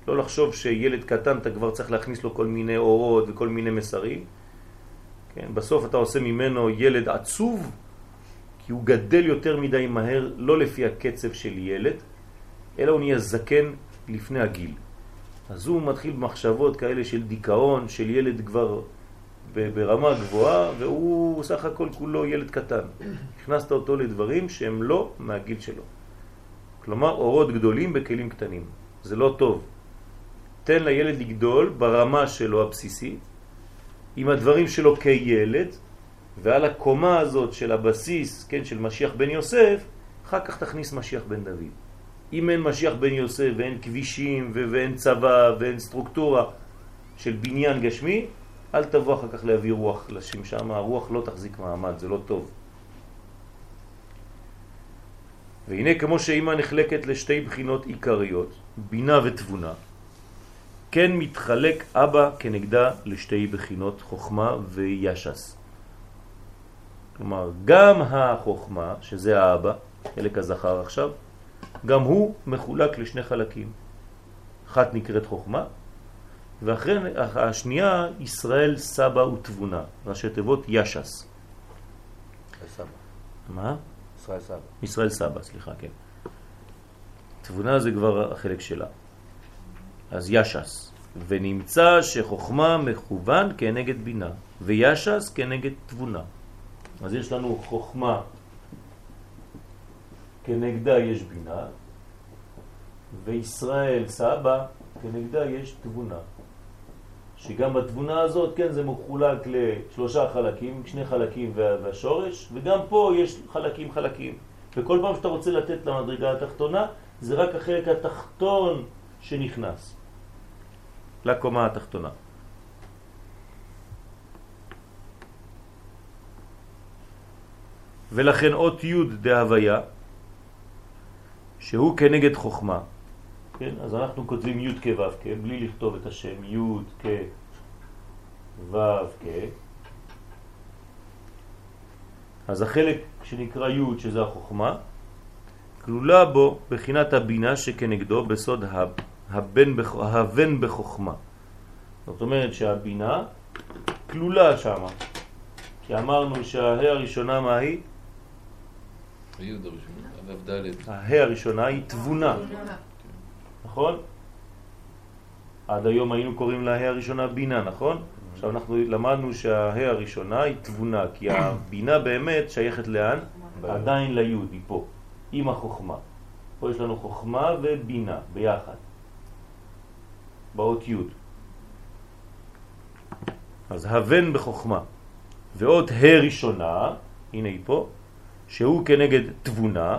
לא לחשוב שילד קטן אתה כבר צריך להכניס לו כל מיני אורות וכל מיני מסרים. כן? בסוף אתה עושה ממנו ילד עצוב, כי הוא גדל יותר מדי מהר, לא לפי הקצב של ילד, אלא הוא נהיה זקן לפני הגיל. אז הוא מתחיל במחשבות כאלה של דיכאון, של ילד כבר ברמה גבוהה, והוא סך הכל כולו ילד קטן. הכנסת אותו לדברים שהם לא מהגיל שלו. כלומר, אורות גדולים בכלים קטנים. זה לא טוב. תן לילד לגדול ברמה שלו הבסיסית, עם הדברים שלו כילד, ועל הקומה הזאת של הבסיס, כן, של משיח בן יוסף, אחר כך תכניס משיח בן דוד. אם אין משיח בן יוסף ואין כבישים ואין צבא ואין סטרוקטורה של בניין גשמי, אל תבוא אחר כך להביא רוח לשם שם, הרוח לא תחזיק מעמד, זה לא טוב. והנה כמו שאימא נחלקת לשתי בחינות עיקריות, בינה ותבונה, כן מתחלק אבא כנגדה לשתי בחינות חוכמה וישס. כלומר, גם החוכמה, שזה האבא, חלק הזכר עכשיו, גם הוא מחולק לשני חלקים. אחת נקראת חוכמה, ואחרי השנייה ישראל סבא ותבונה, ראשי תיבות ישס. סבא. מה? ישראל סבא. ישראל סבא, סליחה, כן. תבונה זה כבר החלק שלה. אז ישס. ונמצא שחוכמה מכוון כנגד בינה, וישס כנגד תבונה. אז יש לנו חוכמה כנגדה יש בינה, וישראל סבא כנגדה יש תבונה. שגם בתבונה הזאת, כן, זה מחולק לשלושה חלקים, שני חלקים והשורש, וגם פה יש חלקים חלקים. וכל פעם שאתה רוצה לתת למדרגה התחתונה, זה רק החלק התחתון שנכנס לקומה התחתונה. ולכן אות י' דהוויה, שהוא כנגד חוכמה, כן? אז אנחנו כותבים י' כו' כ', בלי לכתוב את השם י' כ' ו' כ'. אז החלק שנקרא י' שזה החוכמה, כלולה בו בחינת הבינה שכנגדו בסוד הבן, הבן בחוכמה. זאת אומרת שהבינה כלולה שם, כי אמרנו שההא הראשונה מה היא? ההא הראשונה היא תבונה, נכון? עד היום היינו קוראים להא הראשונה בינה, נכון? עכשיו אנחנו למדנו שההא הראשונה היא תבונה, כי הבינה באמת שייכת לאן? עדיין ליוד, היא פה, עם החוכמה. פה יש לנו חוכמה ובינה ביחד, באות יוד. אז הבן בחוכמה, ועוד ה' ראשונה, הנה היא פה, שהוא כנגד תבונה,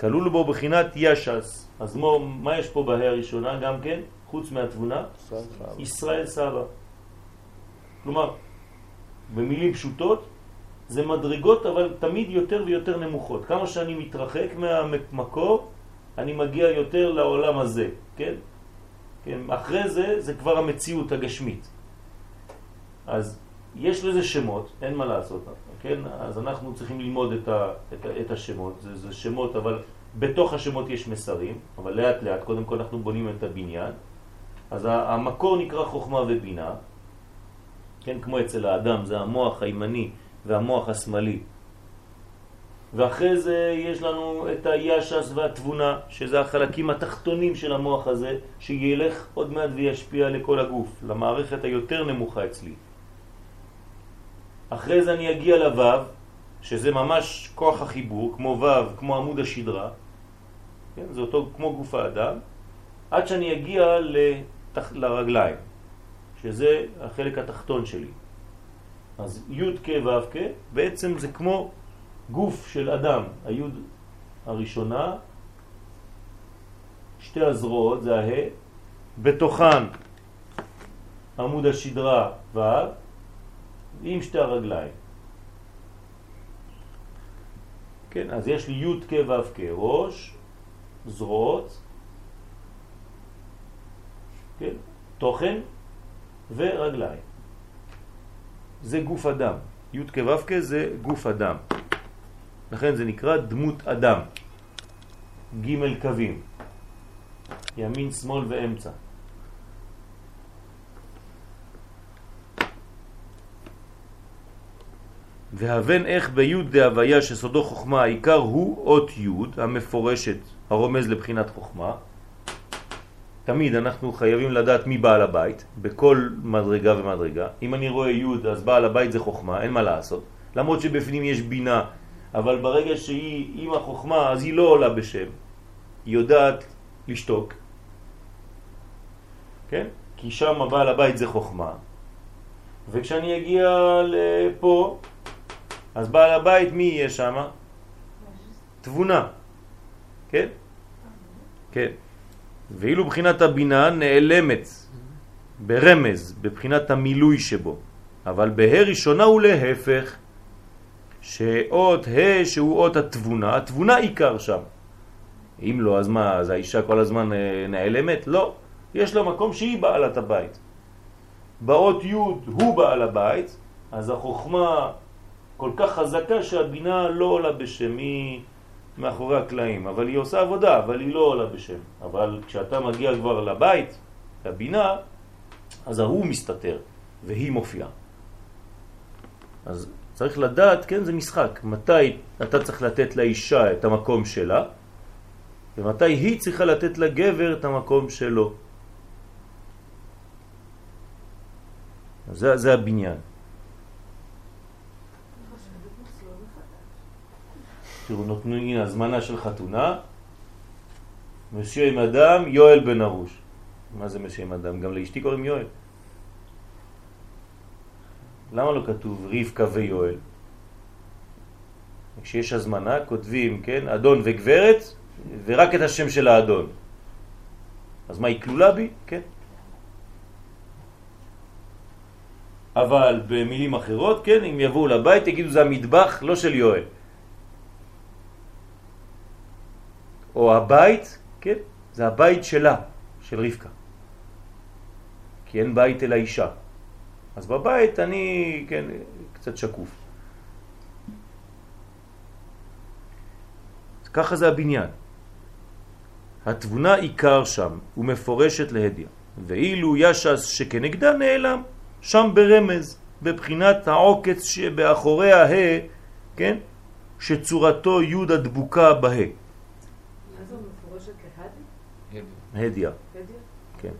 כלול בו בחינת ישס. אז מה, מה יש פה בה' הראשונה גם כן, חוץ מהתבונה? סבא. ישראל סבא. כלומר, במילים פשוטות, זה מדרגות אבל תמיד יותר ויותר נמוכות. כמה שאני מתרחק מהמקור, אני מגיע יותר לעולם הזה, כן? כן? אחרי זה, זה כבר המציאות הגשמית. אז יש לזה שמות, אין מה לעשות, כן? אז אנחנו צריכים ללמוד את, ה, את, ה, את השמות, זה, זה שמות, אבל בתוך השמות יש מסרים, אבל לאט לאט, קודם כל אנחנו בונים את הבניין. אז המקור נקרא חוכמה ובינה, כן, כמו אצל האדם, זה המוח הימני והמוח השמאלי. ואחרי זה יש לנו את הישס והתבונה, שזה החלקים התחתונים של המוח הזה, שילך עוד מעט וישפיע לכל הגוף, למערכת היותר נמוכה אצלי. אחרי זה אני אגיע לוו, שזה ממש כוח החיבור, כמו וו, כמו עמוד השדרה, כן? זה אותו כמו גוף האדם, עד שאני אגיע לתח... לרגליים, שזה החלק התחתון שלי. אז י' כ' ו' כ' בעצם זה כמו גוף של אדם, הי' הראשונה, שתי הזרועות זה הה, בתוכן עמוד השדרה ו' עם שתי הרגליים. כן, אז יש לי י' כ' ו' כ', ראש, זרועות, כן, תוכן ורגליים. זה גוף אדם. י' כ' ו' כ' זה גוף אדם. לכן זה נקרא דמות אדם. ג' קווים. ימין, שמאל ואמצע. והבן איך ביוד דהוויה שסודו חוכמה העיקר הוא אות יוד המפורשת הרומז לבחינת חוכמה. תמיד אנחנו חייבים לדעת מי בעל הבית בכל מדרגה ומדרגה. אם אני רואה יוד אז בעל הבית זה חוכמה אין מה לעשות. למרות שבפנים יש בינה אבל ברגע שהיא עם החוכמה אז היא לא עולה בשם. היא יודעת לשתוק. כן? כי שם בעל הבית זה חוכמה. וכשאני אגיע לפה אז בעל הבית מי יהיה שם? תבונה, כן? כן. ואילו בחינת הבינה נעלמת ברמז, בבחינת המילוי שבו. אבל בה' ראשונה הוא להפך, שאות ה' שהוא אות התבונה, התבונה עיקר שם. אם לא, אז מה, אז האישה כל הזמן אה, נעלמת? לא. יש לה מקום שהיא בעלת הבית. באות י' הוא בעל הבית, אז החוכמה כל כך חזקה שהבינה לא עולה בשם, היא מאחורי הקלעים, אבל היא עושה עבודה, אבל היא לא עולה בשם. אבל כשאתה מגיע כבר לבית, לבינה, אז ההוא מסתתר, והיא מופיעה. אז צריך לדעת, כן, זה משחק, מתי אתה צריך לתת לאישה את המקום שלה, ומתי היא צריכה לתת לגבר את המקום שלו. זה, זה הבניין. תראו, נותנו, הנה הזמנה של חתונה, משה עם אדם, יואל בן ארוש. מה זה משה עם אדם? גם לאשתי קוראים יואל. למה לא כתוב רבקה ויואל? כשיש הזמנה כותבים, כן, אדון וגברת, ורק את השם של האדון. אז מה, היא כלולה בי? כן. אבל במילים אחרות, כן, אם יבואו לבית, יגידו זה המטבח לא של יואל. או הבית, כן, זה הבית שלה, של רבקה. כי אין בית אלא אישה. אז בבית אני, כן, קצת שקוף. ככה זה הבניין. התבונה עיקר שם ומפורשת להדיה, ואילו ישס שכנגדה נעלם, שם ברמז, בבחינת העוקץ שבאחורי הה, כן, שצורתו י' הדבוקה בה. הדיה. כן.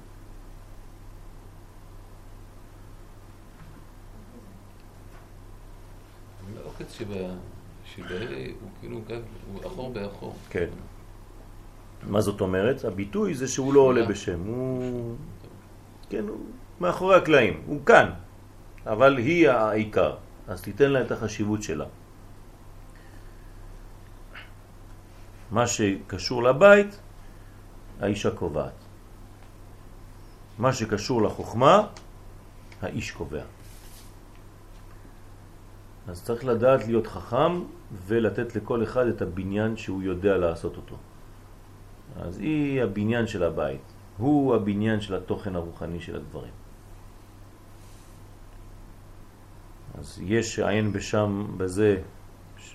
העוקץ שבה' הוא כאילו הוא אחור באחור. כן. מה זאת אומרת? הביטוי זה שהוא לא עולה בשם, הוא... כן, הוא מאחורי הקלעים, הוא כאן, אבל היא העיקר, אז תיתן לה את החשיבות שלה. מה שקשור לבית, האישה קובעת. מה שקשור לחוכמה, האיש קובע. אז צריך לדעת להיות חכם ולתת לכל אחד את הבניין שהוא יודע לעשות אותו. אז היא הבניין של הבית, הוא הבניין של התוכן הרוחני של הדברים. אז יש עין בשם בזה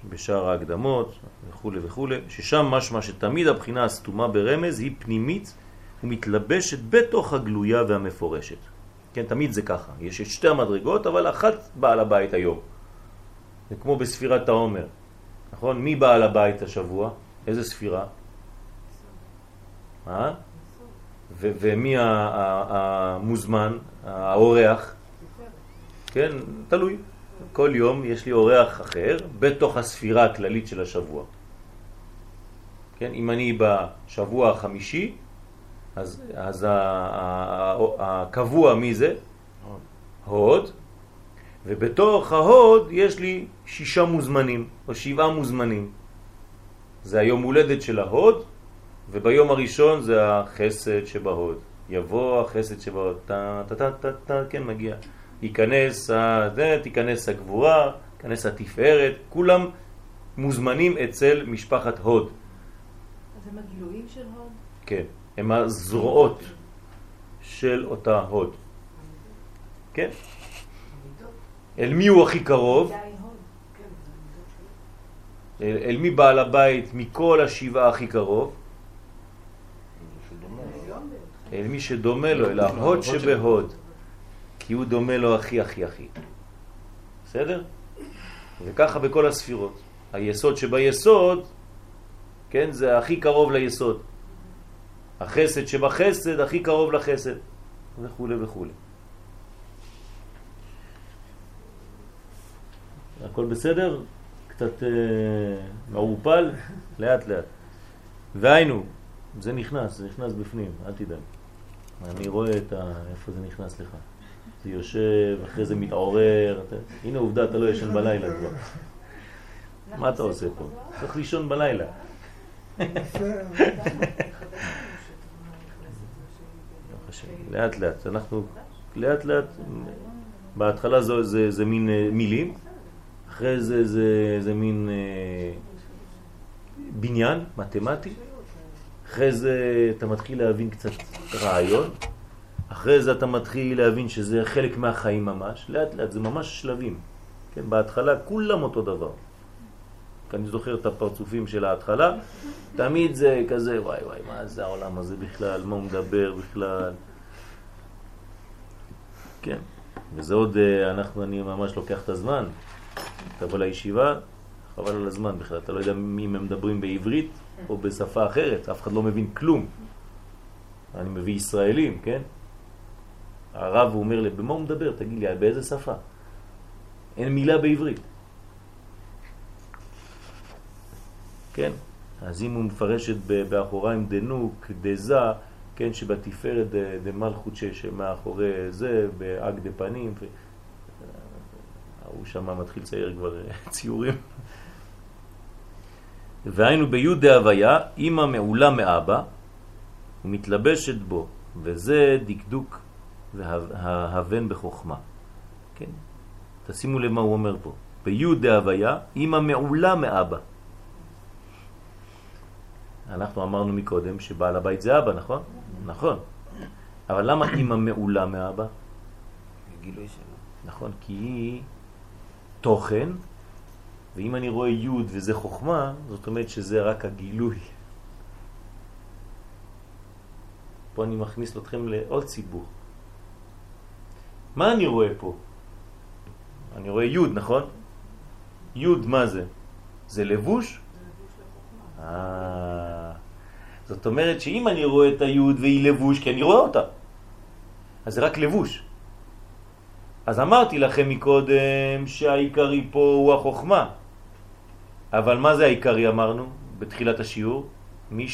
בשאר ההקדמות וכו' וכו', ששם משמע שתמיד הבחינה הסתומה ברמז היא פנימית ומתלבשת בתוך הגלויה והמפורשת. כן, תמיד זה ככה. יש את שתי המדרגות, אבל אחת בעל הבית היום. זה כמו בספירת העומר. נכון? מי בעל הבית השבוע? איזה ספירה? אה? ומי המוזמן, האורח? כן, תלוי. כל יום יש לי אורח אחר בתוך הספירה הכללית של השבוע. כן, אם אני בשבוע החמישי, אז, אז הקבוע מי זה? הוד, ובתוך ההוד יש לי שישה מוזמנים, או שבעה מוזמנים. זה היום הולדת של ההוד, וביום הראשון זה החסד שבהוד. יבוא החסד שבהוד, טה טה טה טה, כן מגיע. ייכנס, ה... זה, תיכנס הגבורה, ייכנס התפארת, כולם מוזמנים אצל משפחת הוד. אז הם הגילויים של הוד? כן, הם הזרועות של אותה הוד. כן? אל מי הוא הכי קרוב? אל, אל מי בעל הבית מכל השבעה הכי קרוב? אל מי שדומה לו, אל ההוד שבהוד. כי הוא דומה לו הכי הכי הכי. בסדר? וככה בכל הספירות. היסוד שביסוד, כן, זה הכי קרוב ליסוד. החסד שבחסד הכי קרוב לחסד, וכו' וכו'. הכל בסדר? קצת אה, מעורפל? (laughs) לאט לאט. והיינו, זה נכנס, זה נכנס בפנים, אל תדאג. אני רואה את ה... איפה זה נכנס לך. זה יושב, אחרי זה מתעורר. אתה... הנה עובדה, אתה לא ישן בלילה כבר. מה אתה עושה פה? צריך לישון בלילה. לאט לאט, אנחנו לאט לאט, בהתחלה זה, זה, זה מין אה, מילים, אחרי זה זה, זה מין אה, בניין מתמטי, אחרי זה אתה מתחיל להבין קצת רעיון, אחרי זה אתה מתחיל להבין שזה חלק מהחיים ממש, לאט לאט, זה ממש שלבים, כן, בהתחלה כולם אותו דבר. אני זוכר את הפרצופים של ההתחלה, תמיד זה כזה, וואי וואי, מה זה העולם הזה בכלל, מה הוא מדבר בכלל. כן, וזה עוד, אה, אנחנו, אני ממש לוקח את הזמן, תבוא לישיבה, חבל על הזמן בכלל, אתה לא יודע אם הם מדברים בעברית או בשפה אחרת, אף אחד לא מבין כלום. אני מביא ישראלים, כן? הרב אומר לי, במה הוא מדבר? תגיד לי, באיזה שפה? אין מילה בעברית. כן? אז אם הוא מפרש את באחוריים דנוק, דזה, כן, שבתפארת דמלכות שמאחורי זה, באג דפנים. הוא שם מתחיל לצייר כבר (laughs) ציורים. והיינו ביוד דהוויה, אמא מעולה מאבא, ומתלבשת בו, וזה דקדוק והבן בחוכמה. כן? תשימו למה הוא אומר פה. ביוד דהוויה, אמא מעולה מאבא. אנחנו אמרנו מקודם שבעל הבית זה אבא, נכון? נכון. אבל למה אמא מעולה מאבא? גילוי שלו. נכון, כי היא תוכן, ואם אני רואה י' וזה חוכמה, זאת אומרת שזה רק הגילוי. פה אני מכניס אתכם לעוד ציבור. מה אני רואה פה? אני רואה י', נכון? י' מה זה? זה לבוש? אה, זאת אומרת שאם אני רואה את היוד והיא לבוש, כי אני רואה אותה, אז זה רק לבוש. אז אמרתי לכם מקודם שהעיקרי פה הוא החוכמה. אבל מה זה העיקרי אמרנו בתחילת השיעור? מי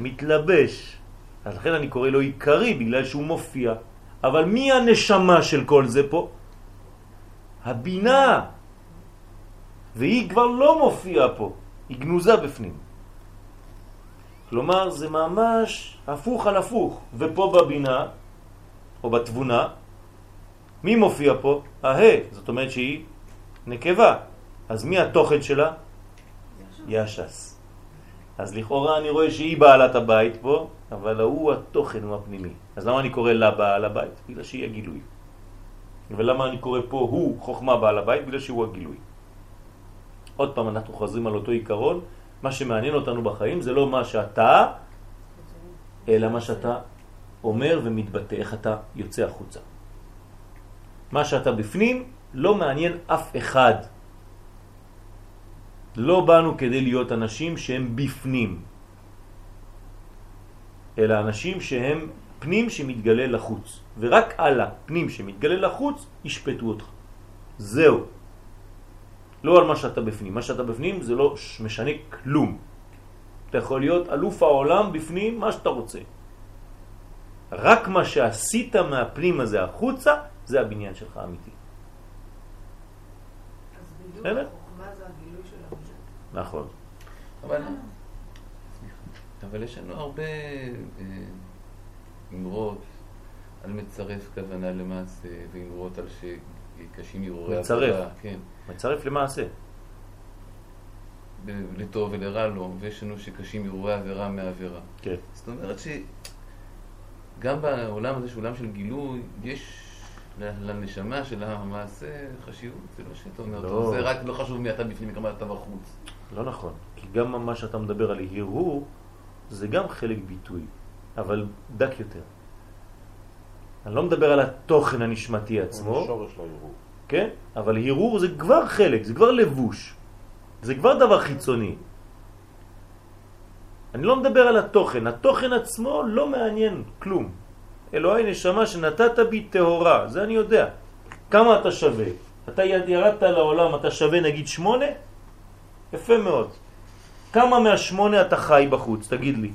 שמתלבש. אז לכן אני קורא לו עיקרי בגלל שהוא מופיע. אבל מי הנשמה של כל זה פה? הבינה. והיא כבר לא מופיעה פה. היא גנוזה בפנים. כלומר, זה ממש הפוך על הפוך. ופה בבינה, או בתבונה, מי מופיע פה? הה, זאת אומרת שהיא נקבה. אז מי התוכן שלה? ישס. אז לכאורה אני רואה שהיא בעלת הבית פה, אבל הוא התוכן, הוא הפנימי. אז למה אני קורא לה בעל הבית? בגלל שהיא הגילוי. ולמה אני קורא פה הוא חוכמה בעל הבית? בגלל שהוא הגילוי. עוד פעם אנחנו חוזרים על אותו עיקרון, מה שמעניין אותנו בחיים זה לא מה שאתה, אלא מה שאתה אומר ומתבטא, איך אתה יוצא החוצה. מה שאתה בפנים לא מעניין אף אחד. לא באנו כדי להיות אנשים שהם בפנים, אלא אנשים שהם פנים שמתגלה לחוץ, ורק על הפנים שמתגלה לחוץ ישפטו אותך. זהו. לא על מה שאתה בפנים. מה שאתה בפנים זה לא משנה כלום. אתה יכול להיות אלוף העולם בפנים, מה שאתה רוצה. רק מה שעשית מהפנים הזה החוצה, זה הבניין שלך האמיתי. אז בדיוק? החוכמה זה הגילוי של המידה. נכון. אבל, אבל יש לנו הרבה אה, אמרות על מצרף כוונה למעשה, ואמרות על שקשים הרהורי מצרף. עבודה, כן, מצרף למעשה. לטוב ולרע לו, ויש לנו שקשים הרהורי עבירה מעבירה. כן. זאת אומרת שגם בעולם הזה, שהוא עולם של גילוי, יש לנשמה של המעשה חשיבות, זה לא שאתה אומר, לא. זה רק לא חשוב מי אתה בפנים וכמה אתה בחוץ. לא נכון. כי גם מה שאתה מדבר על הרהור, זה גם חלק ביטוי, אבל דק יותר. אני לא מדבר על התוכן הנשמתי עצמו, שורש לערעור. כן? אבל הרהור זה כבר חלק, זה כבר לבוש. זה כבר דבר חיצוני. אני לא מדבר על התוכן, התוכן עצמו לא מעניין כלום. אלוהי נשמה שנתת בי טהורה, זה אני יודע. כמה אתה שווה? אתה ירדת לעולם, אתה שווה נגיד שמונה? יפה מאוד. כמה מהשמונה אתה חי בחוץ? תגיד לי.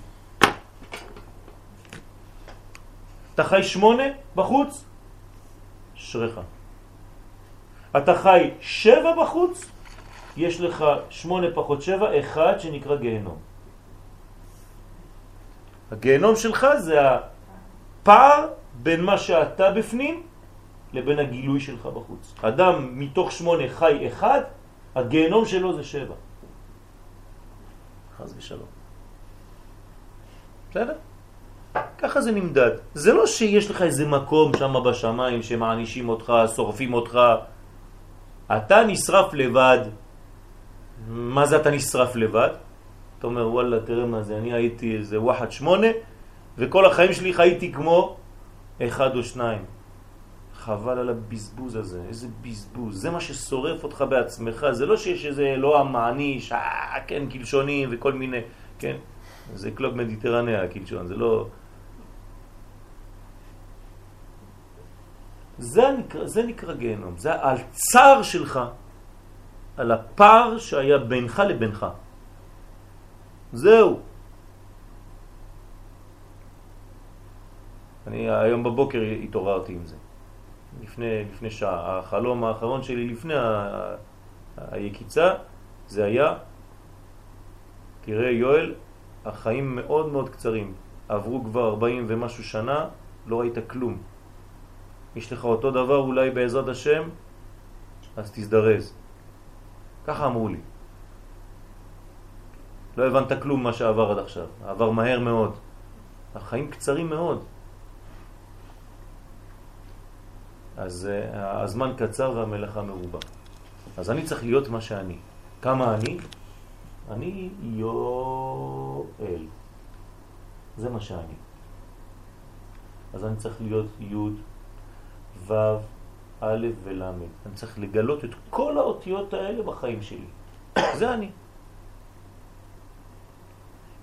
אתה חי שמונה בחוץ? אשריך. אתה חי שבע בחוץ? יש לך שמונה פחות שבע, אחד שנקרא גיהנום. הגיהנום שלך זה הפער בין מה שאתה בפנים לבין הגילוי שלך בחוץ. אדם מתוך שמונה חי אחד, הגיהנום שלו זה שבע. חז ושלום. בסדר? ככה זה נמדד. זה לא שיש לך איזה מקום שם בשמיים שמענישים אותך, שורפים אותך. אתה נשרף לבד. מה זה אתה נשרף לבד? אתה אומר, וואלה, תראה מה זה, אני הייתי איזה וואחד שמונה, וכל החיים שלי חייתי כמו אחד או שניים. חבל על הבזבוז הזה, איזה בזבוז. זה מה ששורף אותך בעצמך, זה לא שיש איזה אלוה מעניש, אה, כן, קלשונים וכל מיני, כן? זה קלוב מדיטרניה, הקלשון, זה לא... זה נקרא, זה נקרא גיהנום, זה על צער שלך, על הפער שהיה בינך לבינך. זהו. אני היום בבוקר התעוררתי עם זה. לפני, לפני שעה. החלום האחרון שלי לפני ה- היקיצה זה היה, תראה יואל, החיים מאוד מאוד קצרים. עברו כבר 40 ומשהו שנה, לא ראית כלום. יש לך אותו דבר אולי בעזרת השם, אז תזדרז. ככה אמרו לי. לא הבנת כלום מה שעבר עד עכשיו. עבר מהר מאוד. החיים קצרים מאוד. אז uh, הזמן קצר והמלאכה מרובה. אז אני צריך להיות מה שאני. כמה אני? אני יואל. זה מה שאני. אז אני צריך להיות י' ו' א' ול'. אני צריך לגלות את כל האותיות האלה בחיים שלי. זה אני.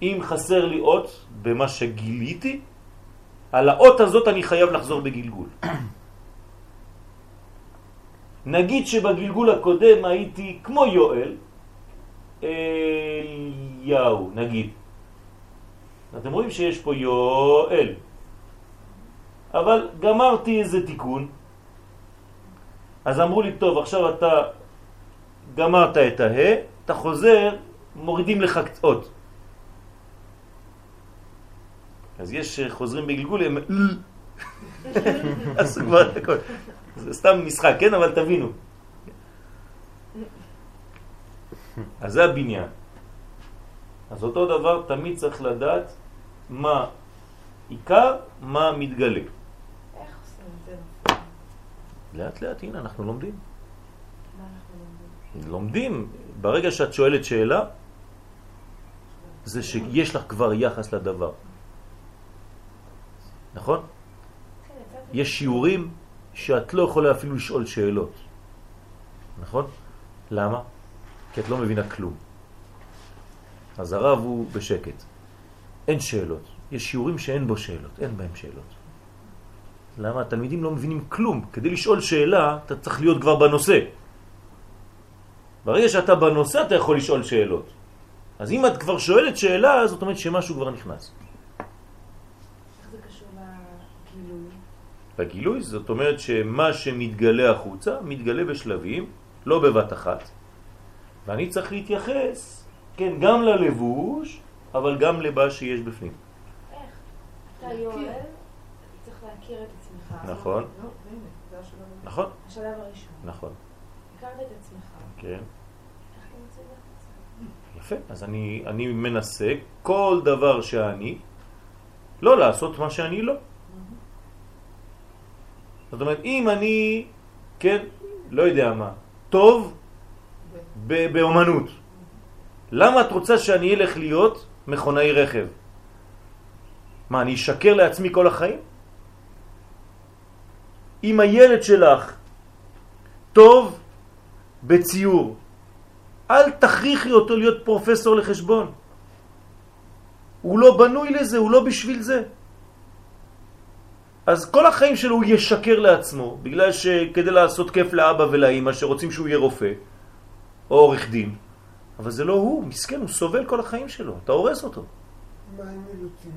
אם חסר לי אות במה שגיליתי, על האות הזאת אני חייב לחזור בגלגול. נגיד שבגלגול הקודם הייתי כמו יואל, אליהו, נגיד. אתם רואים שיש פה יואל. אבל גמרתי איזה תיקון, אז אמרו לי, טוב, עכשיו אתה גמרת את הה, אתה חוזר, מורידים לך אות. אז יש חוזרים בגלגול, הם (laughs) עשו כבר את הכל. זה סתם משחק, כן? אבל תבינו. אז זה הבניין. אז אותו דבר תמיד צריך לדעת מה עיקר, מה מתגלה. איך עושים את זה בפועל? לאט לאט, הנה, אנחנו לומדים. לומדים? ברגע שאת שואלת שאלה, זה שיש לך כבר יחס לדבר. נכון? כן, יש שיעורים שאת לא יכולה אפילו לשאול שאלות. נכון? למה? כי את לא מבינה כלום. אז הרב הוא בשקט. אין שאלות. יש שיעורים שאין בו שאלות, אין בהם שאלות. למה? התלמידים לא מבינים כלום. כדי לשאול שאלה, אתה צריך להיות כבר בנושא. ברגע שאתה בנושא, אתה יכול לשאול שאלות. אז אם את כבר שואלת שאלה, זאת אומרת שמשהו כבר נכנס. בגילוי זאת אומרת שמה שמתגלה החוצה מתגלה בשלבים, לא בבת אחת. ואני צריך להתייחס, כן, גם ללבוש, אבל גם למה שיש בפנים. איך? אתה יואל, צריך להכיר את. נכון, לא. נכון, השלב הראשון. נכון, הכרת את עצמך. כן. יפה, אז אני, אני מנסה כל דבר שאני, לא לעשות מה שאני לא. זאת אומרת, אם אני, כן, לא יודע מה, טוב ב- באומנות, למה את רוצה שאני אלך להיות מכונאי רכב? מה, אני אשקר לעצמי כל החיים? אם הילד שלך טוב בציור, אל תכריחי אותו להיות פרופסור לחשבון. הוא לא בנוי לזה, הוא לא בשביל זה. אז כל החיים שלו הוא ישקר לעצמו, בגלל שכדי לעשות כיף לאבא ולאמא שרוצים שהוא יהיה רופא או עורך דין. אבל זה לא הוא, מסכן, הוא סובל כל החיים שלו, אתה הורס אותו. מה עם אילוצים?